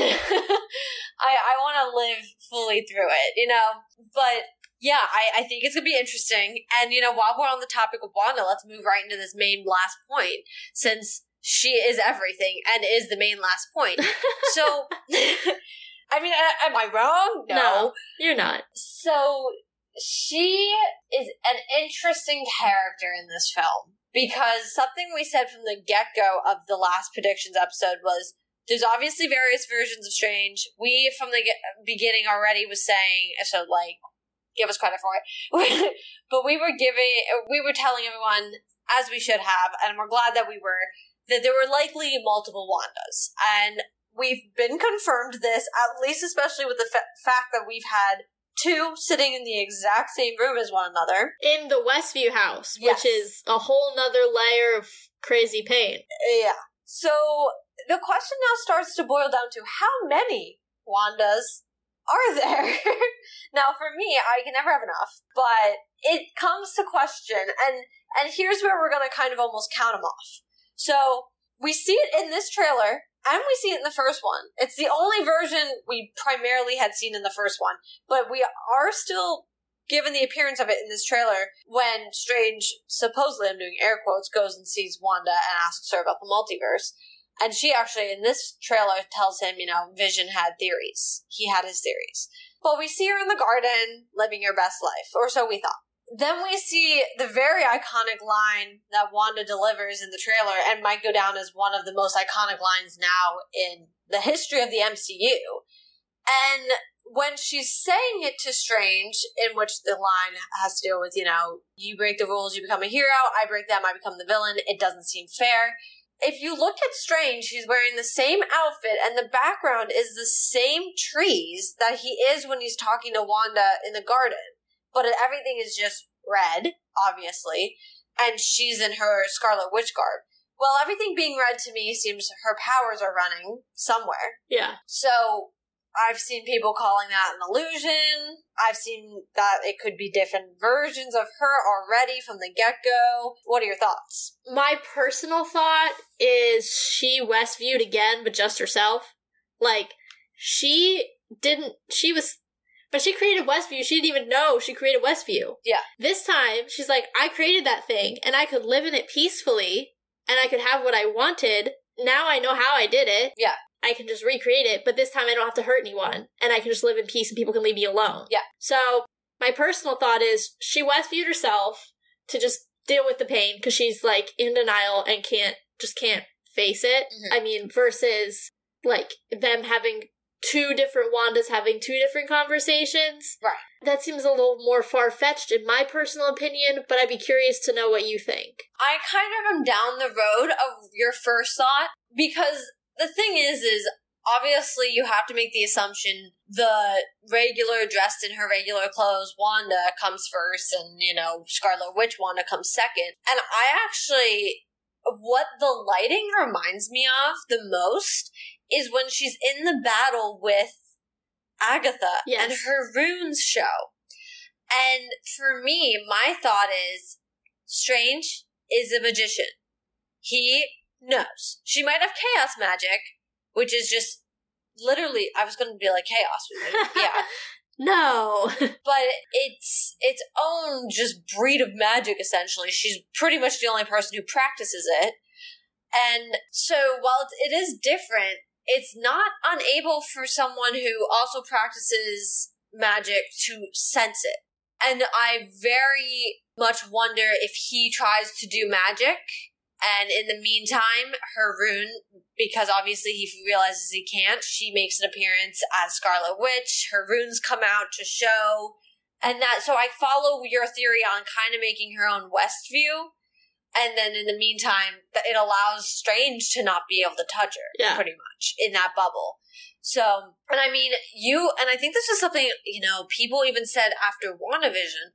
I I want to live fully through it, you know. But yeah, I, I think it's gonna be interesting. And you know, while we're on the topic of Wanda, let's move right into this main last point, since she is everything and is the main last point. [laughs] so. [laughs] I mean, am I wrong? No. no, you're not. So she is an interesting character in this film because something we said from the get go of the last predictions episode was there's obviously various versions of Strange. We from the beginning already was saying so like give us credit for it, [laughs] but we were giving we were telling everyone as we should have, and we're glad that we were that there were likely multiple Wandas and we've been confirmed this, at least especially with the fa- fact that we've had two sitting in the exact same room as one another. In the Westview house, Yes. which is a whole nother layer of crazy pain. Yeah. So the question now starts to boil down to how many Wandas are there? [laughs] now for me, I can never have enough, but it comes to question and and here's where we're going to kind of almost count them off. So, we see it in this trailer and we see it in the first one. It's the only version we primarily had seen in the first one, but we are still given the appearance of it in this trailer when Strange, supposedly I'm doing air quotes, goes and sees Wanda and asks her about the multiverse. And she actually, in this trailer, tells him, you know, Vision had theories. He had his theories. But we see her in the garden living her best life, or so we thought. Then we see the very iconic line that Wanda delivers in the trailer and might go down as one of the most iconic lines now in the history of the MCU. And when she's saying it to Strange, in which the line has to do with, you know, you break the rules, you become a hero, I break them, I become the villain, it doesn't seem fair. If you look at Strange, he's wearing the same outfit, and the background is the same trees that he is when he's talking to Wanda in the garden but everything is just red, obviously, and she's in her Scarlet Witch garb. Well, everything being red to me seems her powers are running somewhere. Yeah. So I've seen people calling that an illusion. I've seen that it could be different versions of her already from the get go. What are your thoughts? My personal thought is she Westviewed again, but just herself. Like, she didn't, she was, but she created Westview. She didn't even know she created Westview. Yeah. This time, she's like, I created that thing and I could live in it peacefully and I could have what I wanted. Now I know how I did it. Yeah. I can just recreate it, but this time I don't have to hurt anyone and I can just live in peace and people can leave me alone. Yeah. So my personal thought is she Westviewed herself to just deal with the pain because she's like in denial and can't just can't face it. Mhm. I mean, versus like them having two different Wandas having two different conversations. Right. That seems a little more far fetched in my personal opinion, but I'd be curious to know what you think. I kind of am down the road of your first thought because the thing is, is obviously you have to make the assumption the regular dressed in her regular clothes Wanda comes first and, you know, Scarlet Witch Wanda comes second. And I actually, what the lighting reminds me of the most is when she's in the battle with Agatha Yes. and her runes show. And for me, my thought is Strange is a magician. He knows. She might have chaos magic, which is just literally, I was going to be like chaos. [laughs] yeah. no. But it's its own just breed of magic, essentially. She's pretty much the only person who practices it. And so while it is different, it's not unable for someone who also practices magic to sense it. And I very much wonder if he tries to do magic and in the meantime, her rune, because obviously he realizes he can't, she makes an appearance as Scarlet Witch. Her runes come out to show. And that, so I follow your theory on kind of making her own Westview. And then in the meantime, it allows Strange to not be able to touch her, Yeah. pretty much, in that bubble. So, and I mean, you, and I think this is something, you know, people even said after WandaVision,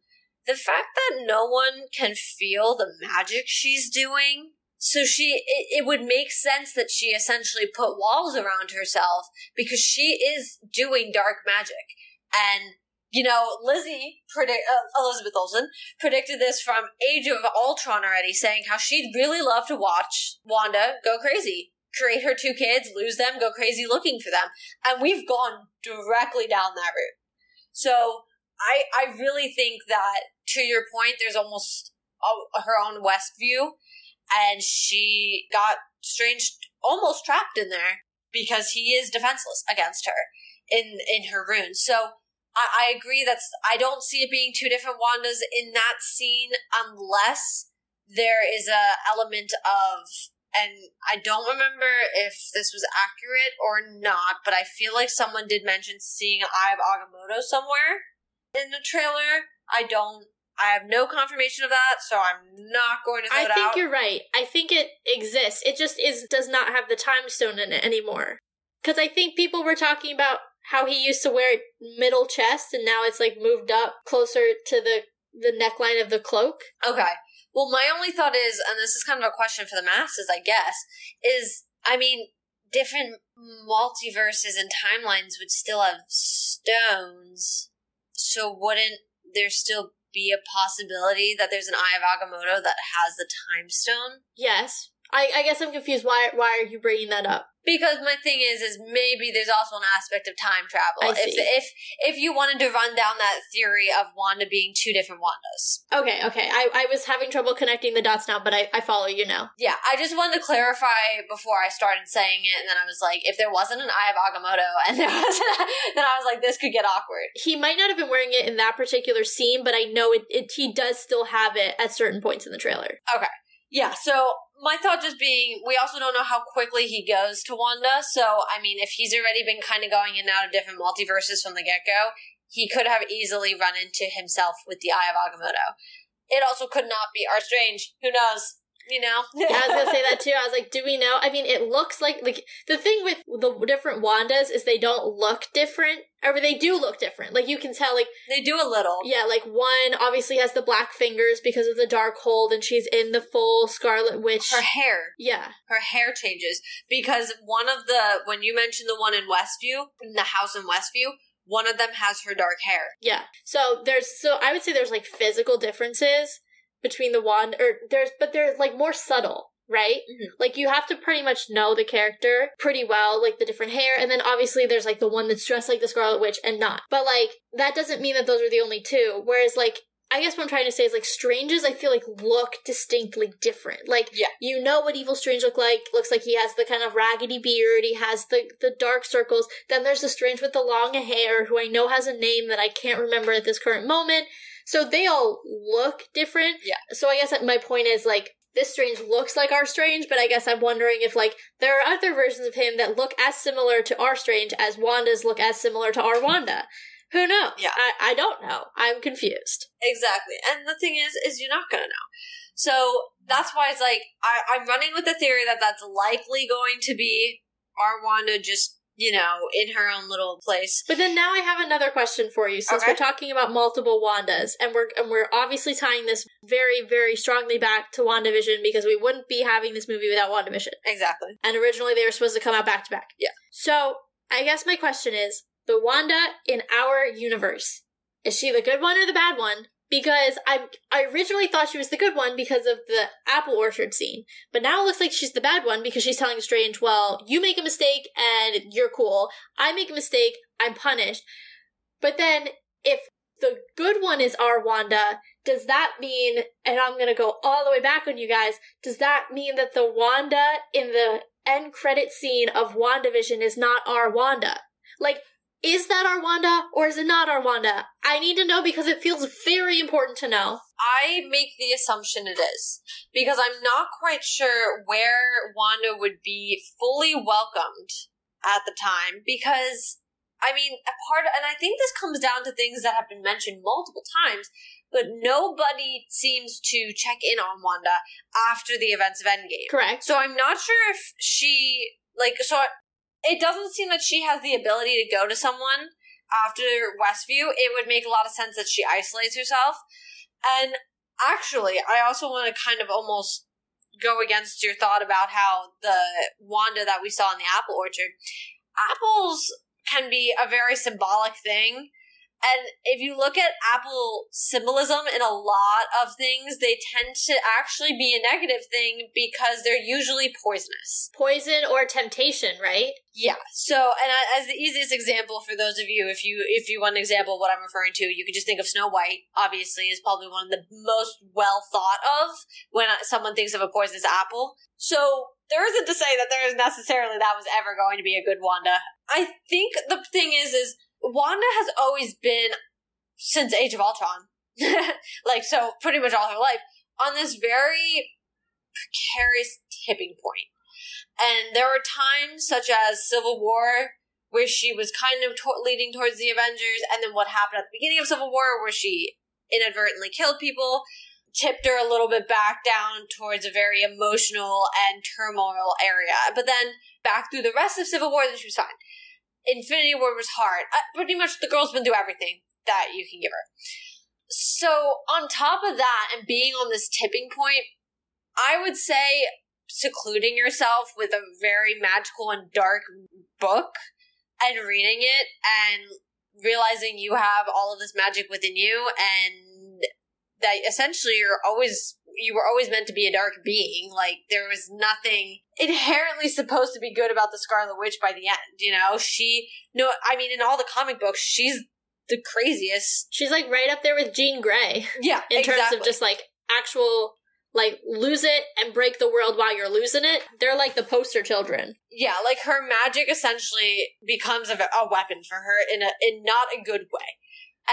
the fact that no one can feel the magic she's doing. So she, it, it would make sense that she essentially put walls around herself because she is doing dark magic. And, you know, Lizzie, predict, uh, Elizabeth Olsen, predicted this from Age of Ultron already, saying how she'd really love to watch Wanda go crazy. Create her two kids, lose them, go crazy looking for them. And we've gone directly down that route. So I I really think that to your point, there's almost a, her own Westview, and she got Strange almost trapped in there because he is defenseless against her in in her runes. So I, I agree. That's I don't see it being two different Wandas in that scene unless there is a element of and I don't remember if this was accurate or not, but I feel like someone did mention seeing Eye of Agamotto somewhere in the trailer. I don't. I have no confirmation of that, so I'm not going to I think out. you're right. I think it exists. It just is does not have the time stone in it anymore. Cuz I think people were talking about how he used to wear it middle chest and now it's like moved up closer to the the neckline of the cloak. Okay. Well, my only thought is, and this is kind of a question for the masses, I guess, is I mean, different multiverses and timelines would still have stones, so wouldn't there still be a possibility that there's an Eye of Agamotto that has the time stone? Yes. I, I guess I'm confused. Why why are you bringing that up? Because my thing is, is maybe there's also an aspect of time travel. If if if you wanted to run down that theory of Wanda being two different Wandas, Okay, okay. I, I was having trouble connecting the dots now, but I, I follow you now. yeah, I just wanted to clarify before I started saying it, and then I was like, if there wasn't an Eye of Agamotto, [laughs] and there wasn't, then I was like, this could get awkward. He might not have been wearing it in that particular scene, but I know it, it he does still have it at certain points in the trailer. Okay. Yeah, so my thought just being, we also don't know how quickly he goes to Wanda. So, I mean, if he's already been kind of going in and out of different multiverses from the get go, he could have easily run into himself with the Eye of Agamotto. It also could not be Art Strange. Who knows? You know? [laughs] Yeah, I was gonna say that too. I was like, do we know? I mean, it looks like like the thing with the different Wandas is they don't look different, or they do look different. Like you can tell, like they do a little. yeah, like one obviously has the black fingers because of the Darkhold, and she's in the full Scarlet Witch. Her hair. yeah, Her hair changes because one of the, when you mentioned the one in Westview, in the house in Westview, one of them has her dark hair. yeah. So there's so I would say there's like physical differences between the wand, or there's but they're like more subtle. Right? Mhm. Like you have to pretty much know the character pretty well, like the different hair, and then obviously there's like the one that's dressed like the Scarlet Witch and not. But like that doesn't mean that those are the only two. Whereas like I guess what I'm trying to say is like Stranges I feel like look distinctly different. Like Yeah. you know what Evil Strange look like. Looks like he has the kind of raggedy beard, he has the the dark circles. Then there's the Strange with the long hair who I know has a name that I can't remember at this current moment. So they all look different. Yeah. So I guess my point is like this Strange looks like our Strange, but I guess I'm wondering if like there are other versions of him that look as similar to our Strange as Wanda's look as similar to our Wanda. Who knows? Yeah. I, I don't know. I'm confused. Exactly. And the thing is, is you're not gonna know. So that's why it's like I, I'm running with the theory that that's likely going to be our Wanda just you know in her own little place. But then now I have another question for you, since Okay. we're talking about multiple Wandas, and we're and we're obviously tying this very very strongly back to WandaVision because we wouldn't be having this movie without WandaVision. Exactly. And originally they were supposed to come out back to back. Yeah. So I guess my question is the Wanda in our universe is she the good one or the bad one? Because I I originally thought she was the good one because of the apple orchard scene, but now it looks like she's the bad one because she's telling Strange, "Well, you make a mistake and you're cool. I make a mistake, I'm punished." But then if the good one is our Wanda, does that mean, and I'm gonna go all the way back on you guys, does that mean that the Wanda in the end credit scene of WandaVision is not our Wanda? Like, is that our Wanda or is it not our Wanda? I need to know because it feels very important to know. I make the assumption it is because I'm not quite sure where Wanda would be fully welcomed at the time because I mean a part and I think this comes down to things that have been mentioned multiple times but nobody seems to check in on Wanda after the events of Endgame. Correct. So I'm not sure if she like so it doesn't seem that she has the ability to go to someone after Westview. It would make a lot of sense that she isolates herself. And actually, I also want to kind of almost go against your thought about how the Wanda that we saw in the apple orchard, apples can be a very symbolic thing. And if you look at apple symbolism in a lot of things, they tend to actually be a negative thing because they're usually poisonous. Poison or temptation, right? Yeah. So, and as the easiest example for those of you, if you if you want an example of what I'm referring to, you could just think of Snow White. Obviously, is probably one of the most well thought of when someone thinks of a poisonous apple. So there isn't to say that there is necessarily that was ever going to be a good Wanda. I think the thing is, is Wanda has always been since Age of Ultron, [laughs] like so pretty much all her life on this very precarious tipping point. And there were times, such as Civil War, where she was kind of to- leading towards the Avengers, and then what happened at the beginning of Civil War, where she inadvertently killed people, tipped her a little bit back down towards a very emotional and turmoil area. But then back through the rest of Civil War, then she was fine. Infinity War was hard. Uh, pretty much the girl's been through everything that you can give her. So, on top of that, and being on this tipping point, I would say secluding yourself with a very magical and dark book and reading it and realizing you have all of this magic within you and that essentially you're always you were always meant to be a dark being like there was nothing inherently supposed to be good about the scarlet witch by the end you know she no i mean in all the comic books she's the craziest She's like right up there with Jean Grey yeah in terms of just like actual like lose it and break the world while you're losing it. They're like the poster children. yeah, like her magic essentially becomes a, a weapon for her in a in not a good way.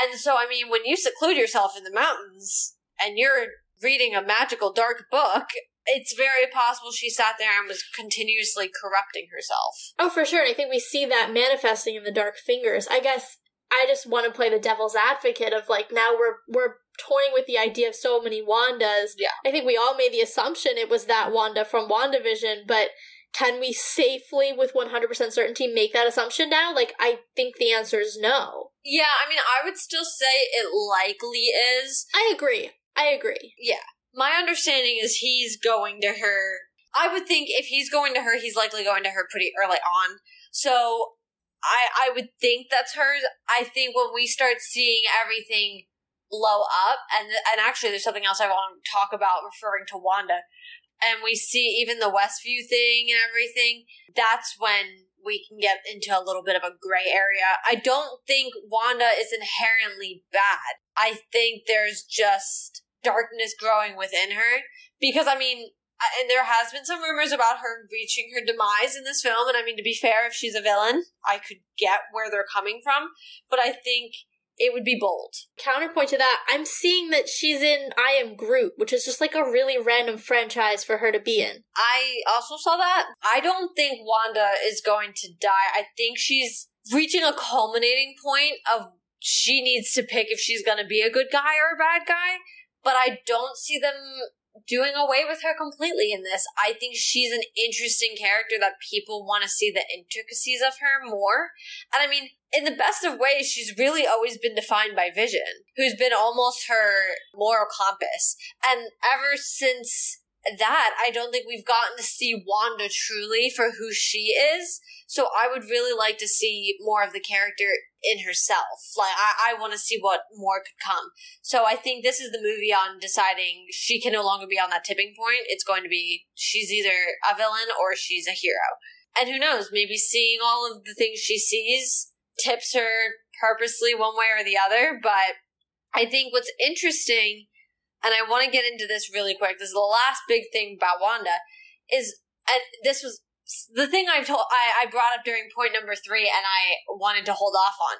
And so, I mean, when you seclude yourself in the mountains and you're reading a magical dark book, it's very possible she sat there and was continuously corrupting herself. Oh, for sure. And I think we see that manifesting in the Dark Fingers. I guess I just want to play the devil's advocate of like now we're we're toying with the idea of so many Wandas. Yeah. I think we all made the assumption it was that Wanda from WandaVision, but can we safely with 100% certainty make that assumption now? Like I think the answer is no. Yeah, I mean, I would still say it likely is. I agree. I agree. Yeah. My understanding is he's going to her. I would think if he's going to her, he's likely going to her pretty early on. So I I would think that's hers. I think when we start seeing everything blow up, and and actually, there's something else I want to talk about referring to Wanda, and we see even the Westview thing and everything. That's when we can get into a little bit of a gray area. I don't think Wanda is inherently bad. I think there's just darkness growing within her because I mean and there has been some rumors about her reaching her demise in this film and I mean to be fair if she's a villain I could get where they're coming from but I think it would be bold. Counterpoint to that, I'm seeing that she's in I Am Groot, which is just like a really random franchise for her to be in. I also saw that. I don't think Wanda is going to die. I think she's reaching a culminating point of she needs to pick if she's going to be a good guy or a bad guy. But I don't see them doing away with her completely in this. I think she's an interesting character that people want to see the intricacies of her more. And I mean, in the best of ways, she's really always been defined by Vision, who's been almost her moral compass. And ever since that, I don't think we've gotten to see Wanda truly for who she is. So I would really like to see more of the character in herself. Like, I, I want to see what more could come. So I think this is the movie on deciding she can no longer be on that tipping point. It's going to be she's either a villain or she's a hero. And who knows, maybe seeing all of the things she sees tips her purposely one way or the other. But I think what's interesting, and I want to get into this really quick, this is the last big thing about Wanda, is, and this was the thing I've told I, I brought up during point number three, and I wanted to hold off on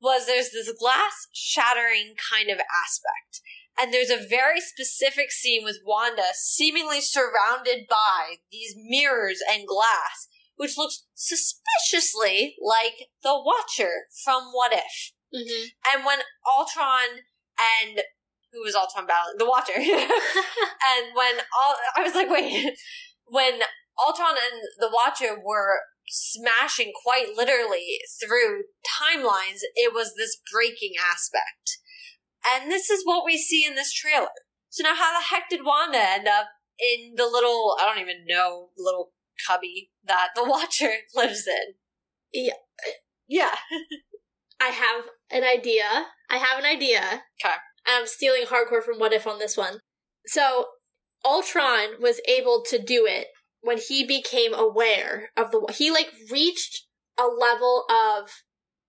was there's this glass shattering kind of aspect. And there's a very specific scene with Wanda seemingly surrounded by these mirrors and glass, which looks suspiciously like the Watcher from What If. Mm-hmm. And when Ultron and who was Ultron battling? The Watcher. [laughs] [laughs] and when all I was like, wait, [laughs] when Ultron and the Watcher were smashing quite literally through timelines, it was this breaking aspect. And this is what we see in this trailer. So now how the heck did Wanda end up in the little, I don't even know, little cubby that the [laughs] Watcher lives in? Yeah. Yeah. I have an idea. I have an idea. Okay. And I'm stealing hardcore from What If on this one. So, Ultron was able to do it when he became aware of the he like reached a level of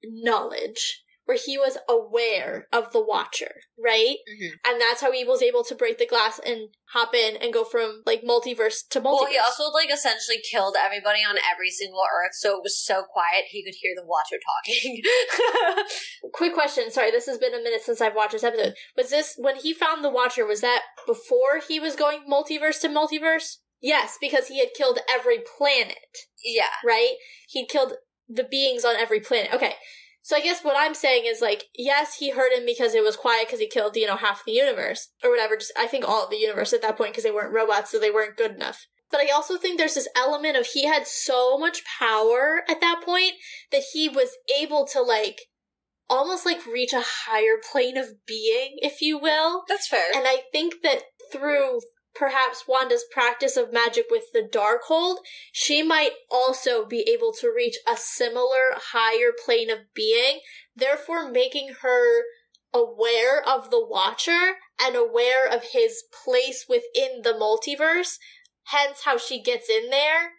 knowledge where he was aware of the watcher right? Mm-hmm. and that's how he was able to break the glass and hop in and go from like multiverse to multiverse Well, he also like essentially killed everybody on every single Earth, so it was so quiet he could hear the Watcher talking. [laughs] quick question. Sorry this has been a minute since i've watched this episode. Was this when he found the watcher was that before he was going multiverse to multiverse yes because he had killed every planet yeah. right? He'd killed the beings on every planet. Okay. So I guess what I'm saying is like, yes, he hurt him because it was quiet because he killed, you know, half the universe or whatever. Just I think all of the universe at that point because they weren't robots, so they weren't good enough. But I also think there's this element of he had so much power at that point that he was able to like almost like reach a higher plane of being, if you will. That's fair. And I think that through perhaps Wanda's practice of magic with the Darkhold, she might also be able to reach a similar higher plane of being, therefore making her aware of the Watcher and aware of his place within the multiverse, hence how she gets in there.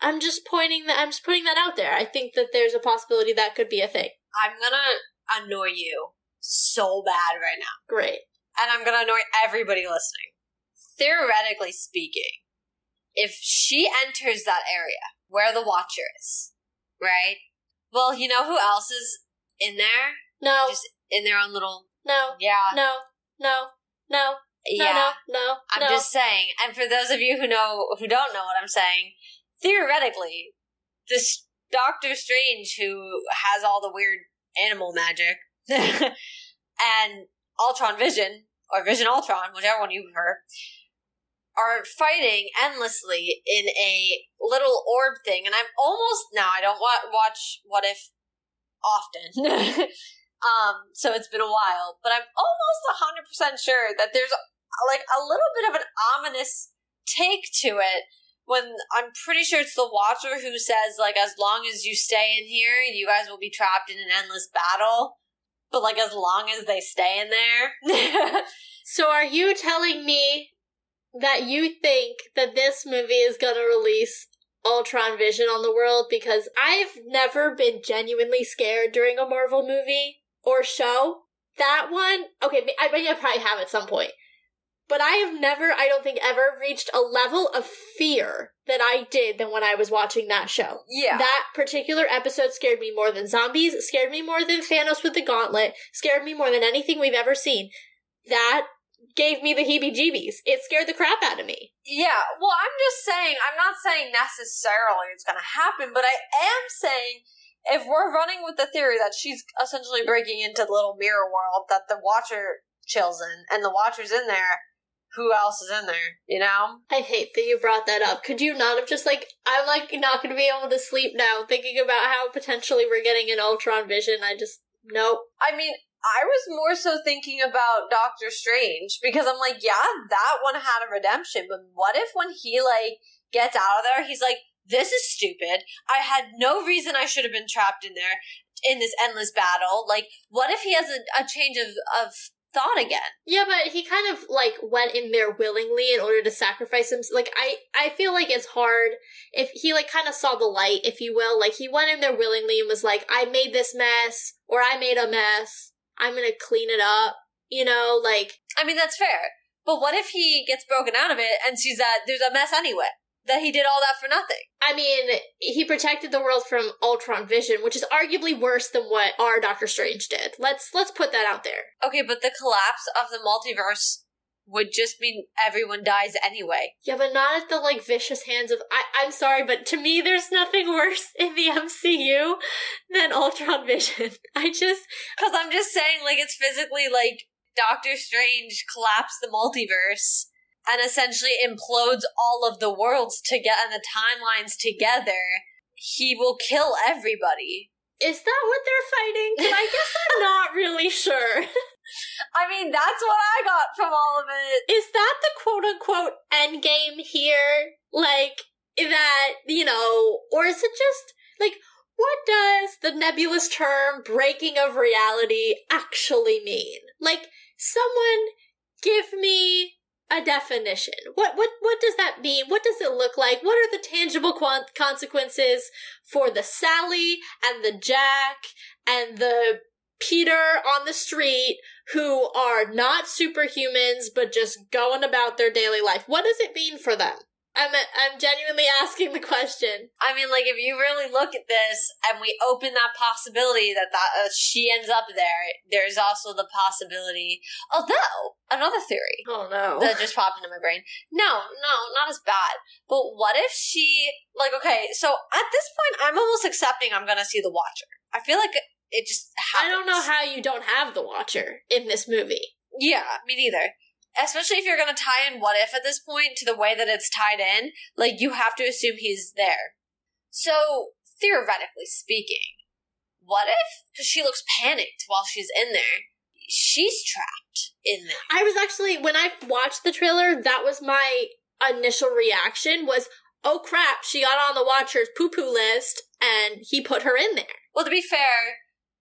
I'm just pointing that I'm just putting that out there. I think that there's a possibility that could be a thing. I'm gonna annoy you so bad right now. Great. And I'm gonna annoy everybody listening. Theoretically speaking, if she enters that area where the Watcher is, right? Well, you know who else is in there? No. Just in their own little. no. Yeah. No. No. No. Yeah. No, no, no. I'm no. just saying. And for those of you who know who don't know what I'm saying, theoretically, this Doctor Strange who has all the weird animal magic [laughs] and Ultron Vision or Vision Ultron, whichever one you prefer, are fighting endlessly in a little orb thing. And I'm almost now I don't wa- watch What If often. [laughs] um, so it's been a while, but I'm almost 100% sure that there's like a little bit of an ominous take to it when I'm pretty sure it's the Watcher who says like as long as you stay in here, you guys will be trapped in an endless battle. But like as long as they stay in there. [laughs] So are you telling me that you think that this movie is gonna release Ultron Vision on the world? Because I've never been genuinely scared during a Marvel movie or show. That one, okay, I mean, I probably have at some point. but I have never, I don't think, ever reached a level of fear that I did than when I was watching that show. Yeah. That particular episode scared me more than zombies, scared me more than Thanos with the gauntlet, scared me more than anything we've ever seen. That gave me the heebie jeebies. It scared the crap out of me. Yeah, well, I'm just saying, I'm not saying necessarily it's going to happen, but I am saying if we're running with the theory that she's essentially breaking into the little mirror world that the Watcher chills in, and the Watcher's in there, who else is in there, you know? I hate that you brought that up. Could you not have just like, I'm like not going to be able to sleep now thinking about how potentially we're getting an Ultron vision. I just, nope. I mean, I was more so thinking about Doctor Strange because I'm like, yeah, that one had a redemption, but what if when he like gets out of there, he's like, this is stupid. I had no reason I should have been trapped in there in this endless battle. Like, what if he has a, a change of, of thought again? Yeah, but he kind of like went in there willingly in order to sacrifice himself. Like I, I feel like it's hard if he like kind of saw the light, if you will. Like he went in there willingly and was like, "I made this mess," or "I made a mess. I'm gonna clean it up." You know, like I mean, that's fair. But what if he gets broken out of it and sees that there's a mess anyway? That he did all that for nothing. I mean, he protected the world from Ultron Vision, which is arguably worse than what our Doctor Strange did. Let's let's put that out there. Okay, but the collapse of the multiverse would just mean everyone dies anyway. Yeah, but not at the like vicious hands of I I'm sorry, but to me there's nothing worse [laughs] in the MCU than Ultron Vision. [laughs] I just cuz I'm just saying like it's physically like Doctor Strange collapsed the multiverse and essentially implodes all of the worlds to get and the timelines together, he will kill everybody. Is that what they're fighting? I guess I'm not really sure. [laughs] I mean, that's what I got from all of it. Is that the quote unquote end game here? Like, that, you know, or is it just, like, what does the nebulous term breaking of reality actually mean? Like, someone give me a definition. What what what does that mean? What does it look like? What are the tangible consequences for the Sally and the Jack and the Peter on the street who are not superhumans but just going about their daily life? What does it mean for them? I'm I'm genuinely asking the question. I mean, like if you really look at this and we open that possibility that that uh, she ends up there, there's also the possibility. Although another theory. Oh no, that just popped into my brain. No, no, not as bad. But what if she like? Okay, so at this point, I'm almost accepting I'm gonna see the Watcher. I feel like it just. Happens. I don't know how you don't have the Watcher in this movie. Yeah, me neither especially if you're going to tie in what if at this point to the way that it's tied in, like you have to assume he's there. So, theoretically speaking, what if, because she looks panicked while she's in there, she's trapped in there? I was actually, when I watched the trailer, that was my initial reaction was, oh crap, she got on the Watcher's poo poo list and he put her in there. Well, to be fair,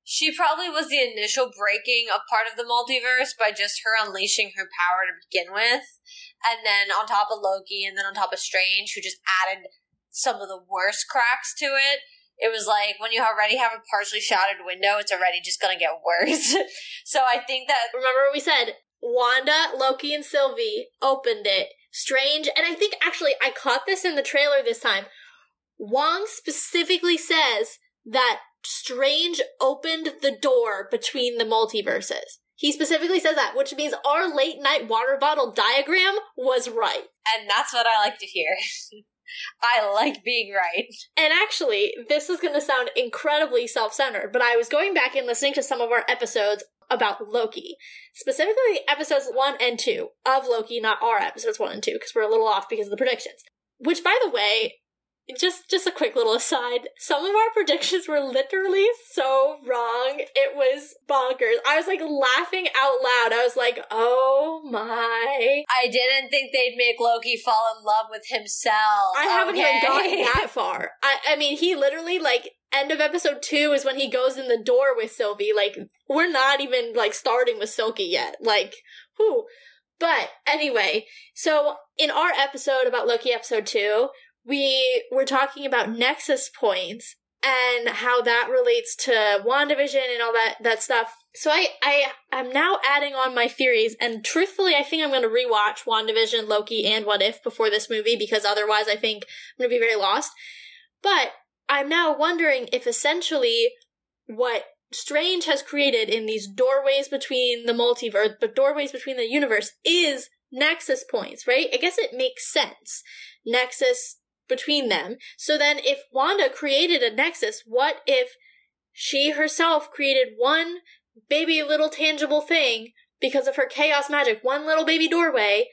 she probably was the initial breaking of part of the multiverse by just her unleashing her power to begin with. And then on top of Loki and then on top of Strange, who just added some of the worst cracks to it. It was like when you already have a partially shattered window, it's already just gonna get worse. [laughs] so I think that. Remember what we said? Wanda, Loki, and Sylvie opened it. Strange, and I think actually I caught this in the trailer this time. Wong specifically says that Strange opened the door between the multiverses. He specifically says that, which means our late night water bottle diagram was right. And that's what I like to hear. [laughs] I like being right. And actually, this is going to sound incredibly self centered, but I was going back and listening to some of our episodes about Loki, specifically episodes one and two of Loki, not our episodes one and two, because we're a little off because of the predictions. Which, by the way, just just a quick little aside. Some of our predictions were literally so wrong. It was bonkers. I was like laughing out loud. I was like oh my. I didn't think they'd make loki fall in love with himself. I haven't even gotten [laughs] that far. I, I mean he literally like end of episode two is when he goes in the door with sylvie. Like we're not even like starting with Sylvie yet. Like who but anyway so in our episode about loki episode two we were talking about nexus points and how that relates to WandaVision and all that that stuff. So I, I I'm now adding on my theories, and truthfully, I think I'm going to rewatch WandaVision, Loki, and What If before this movie because otherwise, I think I'm going to be very lost. But I'm now wondering if essentially what Strange has created in these doorways between the multiverse, but doorways between the universe, is nexus points, right? I guess it makes sense. Nexus between them. So then, if Wanda created a nexus, what if she herself created one baby little tangible thing because of her chaos magic, one little baby doorway,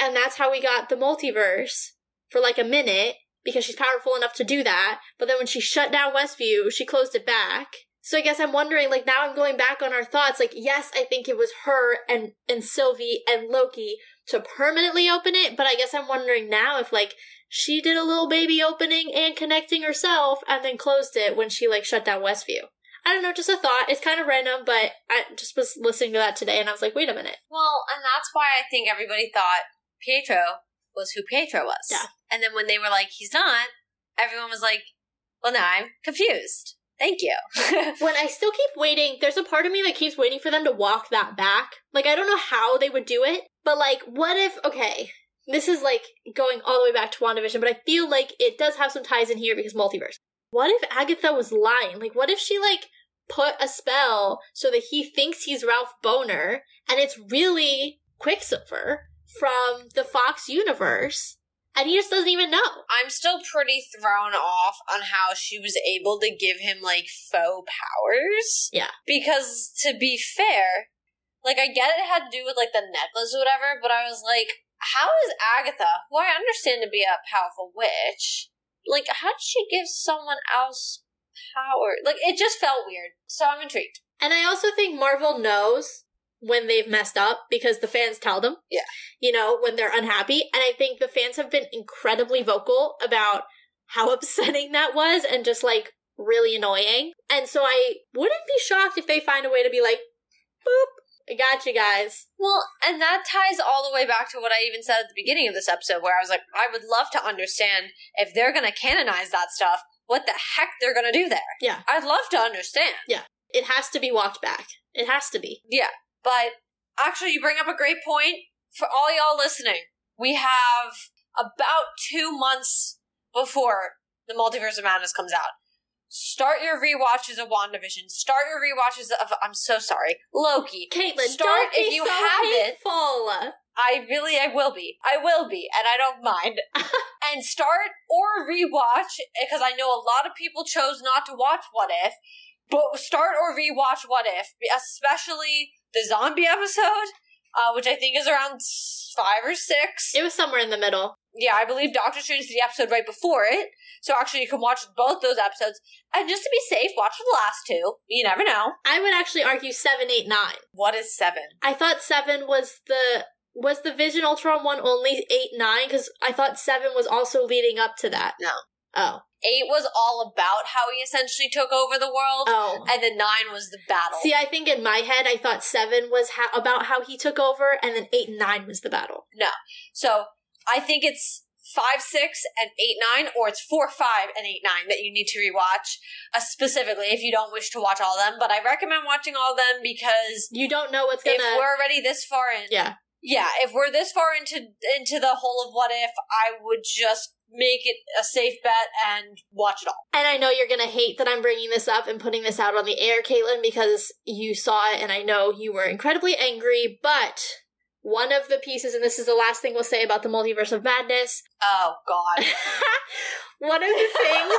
and that's how we got the multiverse for like a minute because she's powerful enough to do that. But then when she shut down Westview, she closed it back. So I guess I'm wondering, like now I'm going back on our thoughts. Like, yes, I think it was her and and Sylvie and Loki to permanently open it, but I guess I'm wondering now if like she did a little baby opening and connecting herself and then closed it when she like shut down Westview. I don't know, just a thought. It's kind of random, but I just was listening to that today and I was like, wait a minute. Well, and that's why I think everybody thought Pietro was who Pietro was. Yeah. And then when they were like, he's not, everyone was like, well, now I'm confused. Thank you. [laughs] when I still keep waiting, there's a part of me that keeps waiting for them to walk that back. Like, I don't know how they would do it, but like, what if, okay, this is like going all the way back to WandaVision, but I feel like it does have some ties in here because multiverse. What if Agatha was lying? Like, what if she like put a spell so that he thinks he's Ralph Bohner and it's really Quicksilver from the Fox universe and he just doesn't even know. I'm still pretty thrown off on how she was able to give him like faux powers. Yeah. Because to be fair, like I get it had to do with like the necklace or whatever, but I was like, how is Agatha, who I understand to be a powerful witch, like how did she give someone else power? Like it just felt weird. So I'm intrigued. And I also think Marvel knows when they've messed up because the fans tell them. Yeah. You know, when they're unhappy. And I think the fans have been incredibly vocal about how [laughs] upsetting that was and just like really annoying. And so I wouldn't be shocked if they find a way to be like, boop, Got you guys. Well, and that ties all the way back to what I even said at the beginning of this episode, where I was like, I would love to understand if they're going to canonize that stuff, what the heck they're going to do there. Yeah. I'd love to understand. Yeah. It has to be walked back. It has to be. Yeah. But actually, you bring up a great point for all y'all listening. We have about two months before the Multiverse of Madness comes out. Start your rewatches of WandaVision. Start your rewatches of I'm so sorry, Loki. Caitlin, start if you so haven't. hateful. I really, I will be. I will be, and I don't mind. [laughs] and start or rewatch because I know a lot of people chose not to watch What If, but start or rewatch What If, especially the zombie episode, uh, which I think is around five or six. It was somewhere in the middle. yeah, I believe Doctor Strange is the episode right before it, so actually you can watch both those episodes. And just to be safe, watch the last two. You never know. I would actually argue seven, eight, nine. What is seven? I thought seven was the was the Vision Ultron one only eight nine because I thought seven was also leading up to that. No. Oh. Eight was all about how he essentially took over the world. Oh. And then nine was the battle. See, I think in my head I thought seven was ha- about how he took over, and then eight and nine was the battle. No. So I think it's five, six, and eight, nine, or it's four, five, and eight, nine that you need to rewatch. Uh, specifically, if you don't wish to watch all of them, but I recommend watching all of them because You don't know what's gonna. if we're already this far in, yeah. yeah, if we're this far into into the whole of what if, I would just make it a safe bet and watch it all. And I know you're gonna hate that I'm bringing this up and putting this out on the air, Caitlin, because you saw it and I know you were incredibly angry, but one of the pieces, and this is the last thing we'll say about the multiverse of madness, [laughs] Oh God! one of the things. [laughs]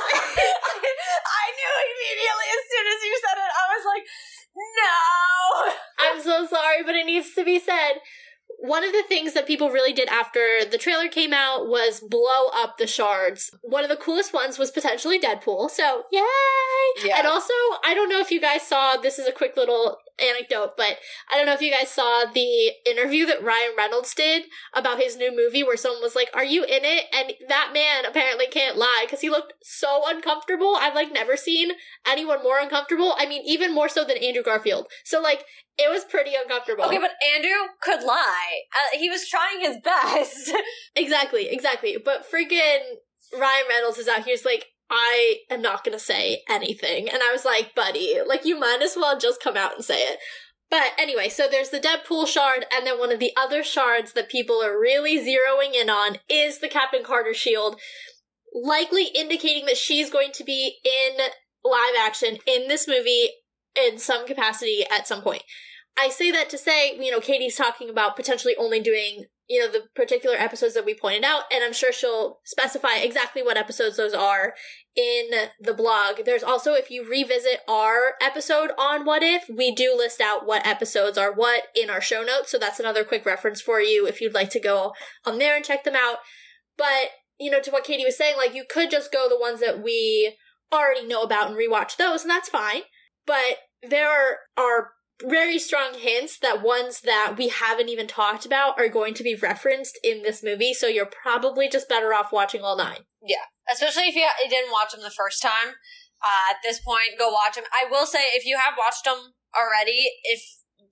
I knew immediately as soon as you said it. I was like, no. I'm so sorry, but it needs to be said. One of the things that people really did after the trailer came out was blow up the shards. One of the coolest ones was potentially Deadpool, so yay! Yeah. And also, I don't know if you guys saw, this is a quick little anecdote, but I don't know if you guys saw the interview that Ryan Reynolds did about his new movie where someone was like, Are you in it? And that man apparently can't lie because he looked so uncomfortable. I've like never seen anyone more uncomfortable. I mean, even more so than Andrew Garfield. So, like, it was pretty uncomfortable. Okay, but Andrew could lie. Uh, he was trying his [laughs] best. Exactly, exactly. But freaking Ryan Reynolds is out here. He's like, I am not gonna say anything. And I was like, buddy, like, you might as well just come out and say it. But anyway, so there's the Deadpool shard, and then one of the other shards that people are really zeroing in on is the Captain Carter shield, likely indicating that she's going to be in live action in this movie in some capacity at some point. I say that to say, you know, Katie's talking about potentially only doing, you know, the particular episodes that we pointed out, and I'm sure she'll specify exactly what episodes those are in the blog. There's also, if you revisit our episode on What If, we do list out what episodes are what in our show notes, so that's another quick reference for you if you'd like to go on there and check them out. But, you know, to what Katie was saying, like, you could just go the ones that we already know about and rewatch those, and that's fine. But there are very strong hints that ones that we haven't even talked about are going to be referenced in this movie, so you're probably just better off watching all nine. Yeah, especially if you, didn't watch them the first time. Uh, at this point, go watch them. I will say, if you have watched them already, if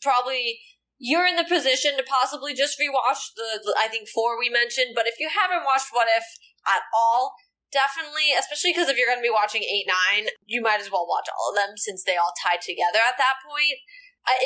probably you're in the position to possibly just rewatch the, I think, four we mentioned, but if you haven't watched What If at all, definitely, especially because if you're going to be watching 8 9, you might as well watch all of them since they all tie together at that point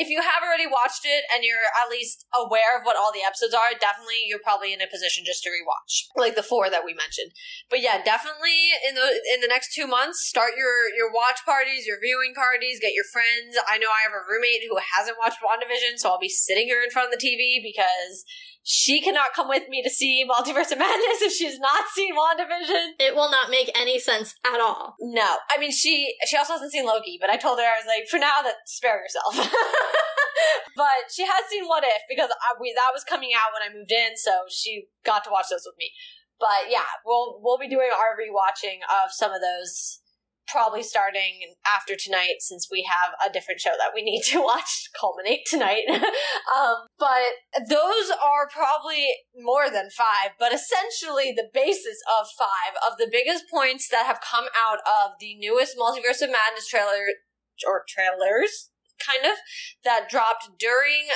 if you have already watched it and you're at least aware of what all the episodes are, definitely you're probably in a position just to rewatch, like the four that we mentioned. But yeah, definitely in the in the next two months, start your your watch parties, your viewing parties, get your friends. I know I have a roommate who hasn't watched WandaVision, so I'll be sitting here in front of the TV because she cannot come with me to see Multiverse of Madness if she's not seen WandaVision. It will not make any sense at all. No. I mean, she she also hasn't seen Loki, but I told her, I was like, for now, that spare yourself. [laughs] but she has seen What If because I, we, that was coming out when I moved in, so she got to watch those with me. But yeah, we'll we'll be doing our rewatching of some of those probably starting after tonight since we have a different show that we need to [laughs] watch culminate tonight. [laughs] um, but those are probably more than five, but essentially the basis of five of the biggest points that have come out of the newest Multiverse of Madness trailer or trailers, kind of, that dropped during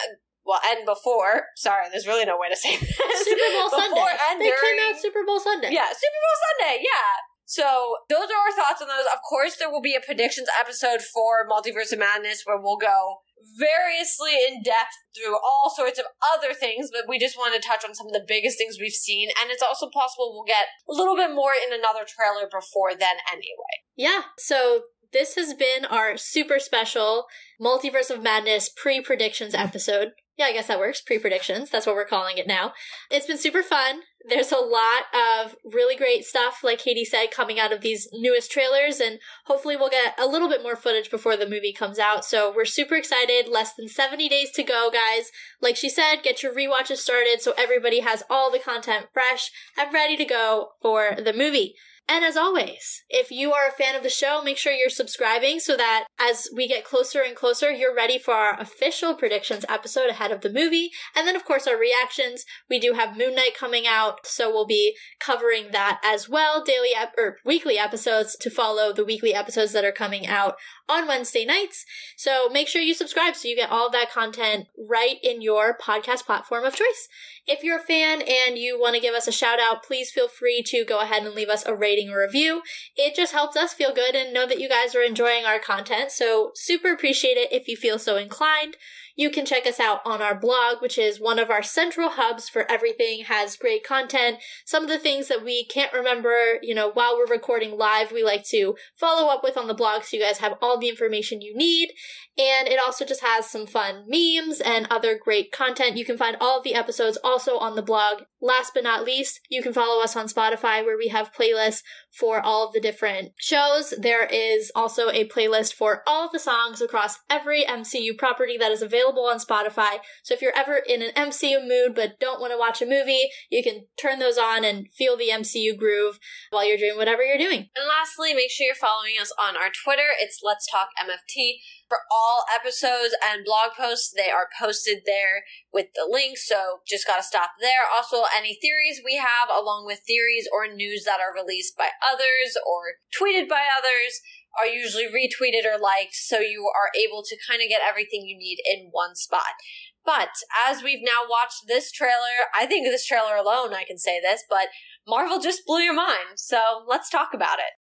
well, and before. Sorry, there's really no way to say [laughs] this. Super Bowl Sunday. And they during, came out Super Bowl Sunday. Yeah, Super Bowl Sunday. Yeah. So those are our thoughts on those. Of course, there will be a predictions episode for Multiverse of Madness where we'll go variously in depth through all sorts of other things, but we just want to touch on some of the biggest things we've seen. And it's also possible we'll get a little bit more in another trailer before then anyway. Yeah. So this has been our super special Multiverse of Madness pre predictions episode. Yeah, I guess that works. Pre predictions. That's what we're calling it now. It's been super fun. There's a lot of really great stuff, like Katie said, coming out of these newest trailers, and hopefully we'll get a little bit more footage before the movie comes out. So we're super excited. Less than 70 days to go, guys. Like she said, get your rewatches started so everybody has all the content fresh and ready to go for the movie. And as always, if you are a fan of the show, make sure you're subscribing so that as we get closer and closer, you're ready for our official predictions episode ahead of the movie. And then, of course, our reactions. We do have Moon Knight coming out, so we'll be covering that as well. Daily ep- or weekly episodes to follow the weekly episodes that are coming out on Wednesday nights. So make sure you subscribe so you get all of that content right in your podcast platform of choice. If you're a fan and you want to give us a shout out, please feel free to go ahead and leave us a rating or review. It just helps us feel good and know that you guys are enjoying our content. So super appreciate it if you feel so inclined. You can check us out on our blog, which is one of our central hubs for everything, has great content. Some of the things that we can't remember, you know, while we're recording live, we like to follow up with on the blog so you guys have all the information you need. And it also just has some fun memes and other great content. You can find all of the episodes also on the blog. Last but not least, you can follow us on Spotify where we have playlists for all of the different shows. There is also a playlist for all of the songs across every MCU property that is available available on Spotify. So if you're ever in an MCU mood but don't want to watch a movie, you can turn those on and feel the MCU groove while you're doing whatever you're doing. And lastly, make sure you're following us on our Twitter. It's Let's Talk MFT. For all episodes and blog posts, they are posted there with the link, so just gotta stop there. Also, any theories we have, along with theories or news that are released by others or tweeted by others, are usually retweeted or liked, so you are able to kind of get everything you need in one spot. But as we've now watched this trailer, I think this trailer alone, I can say this, but Marvel just blew your mind. So let's talk about it.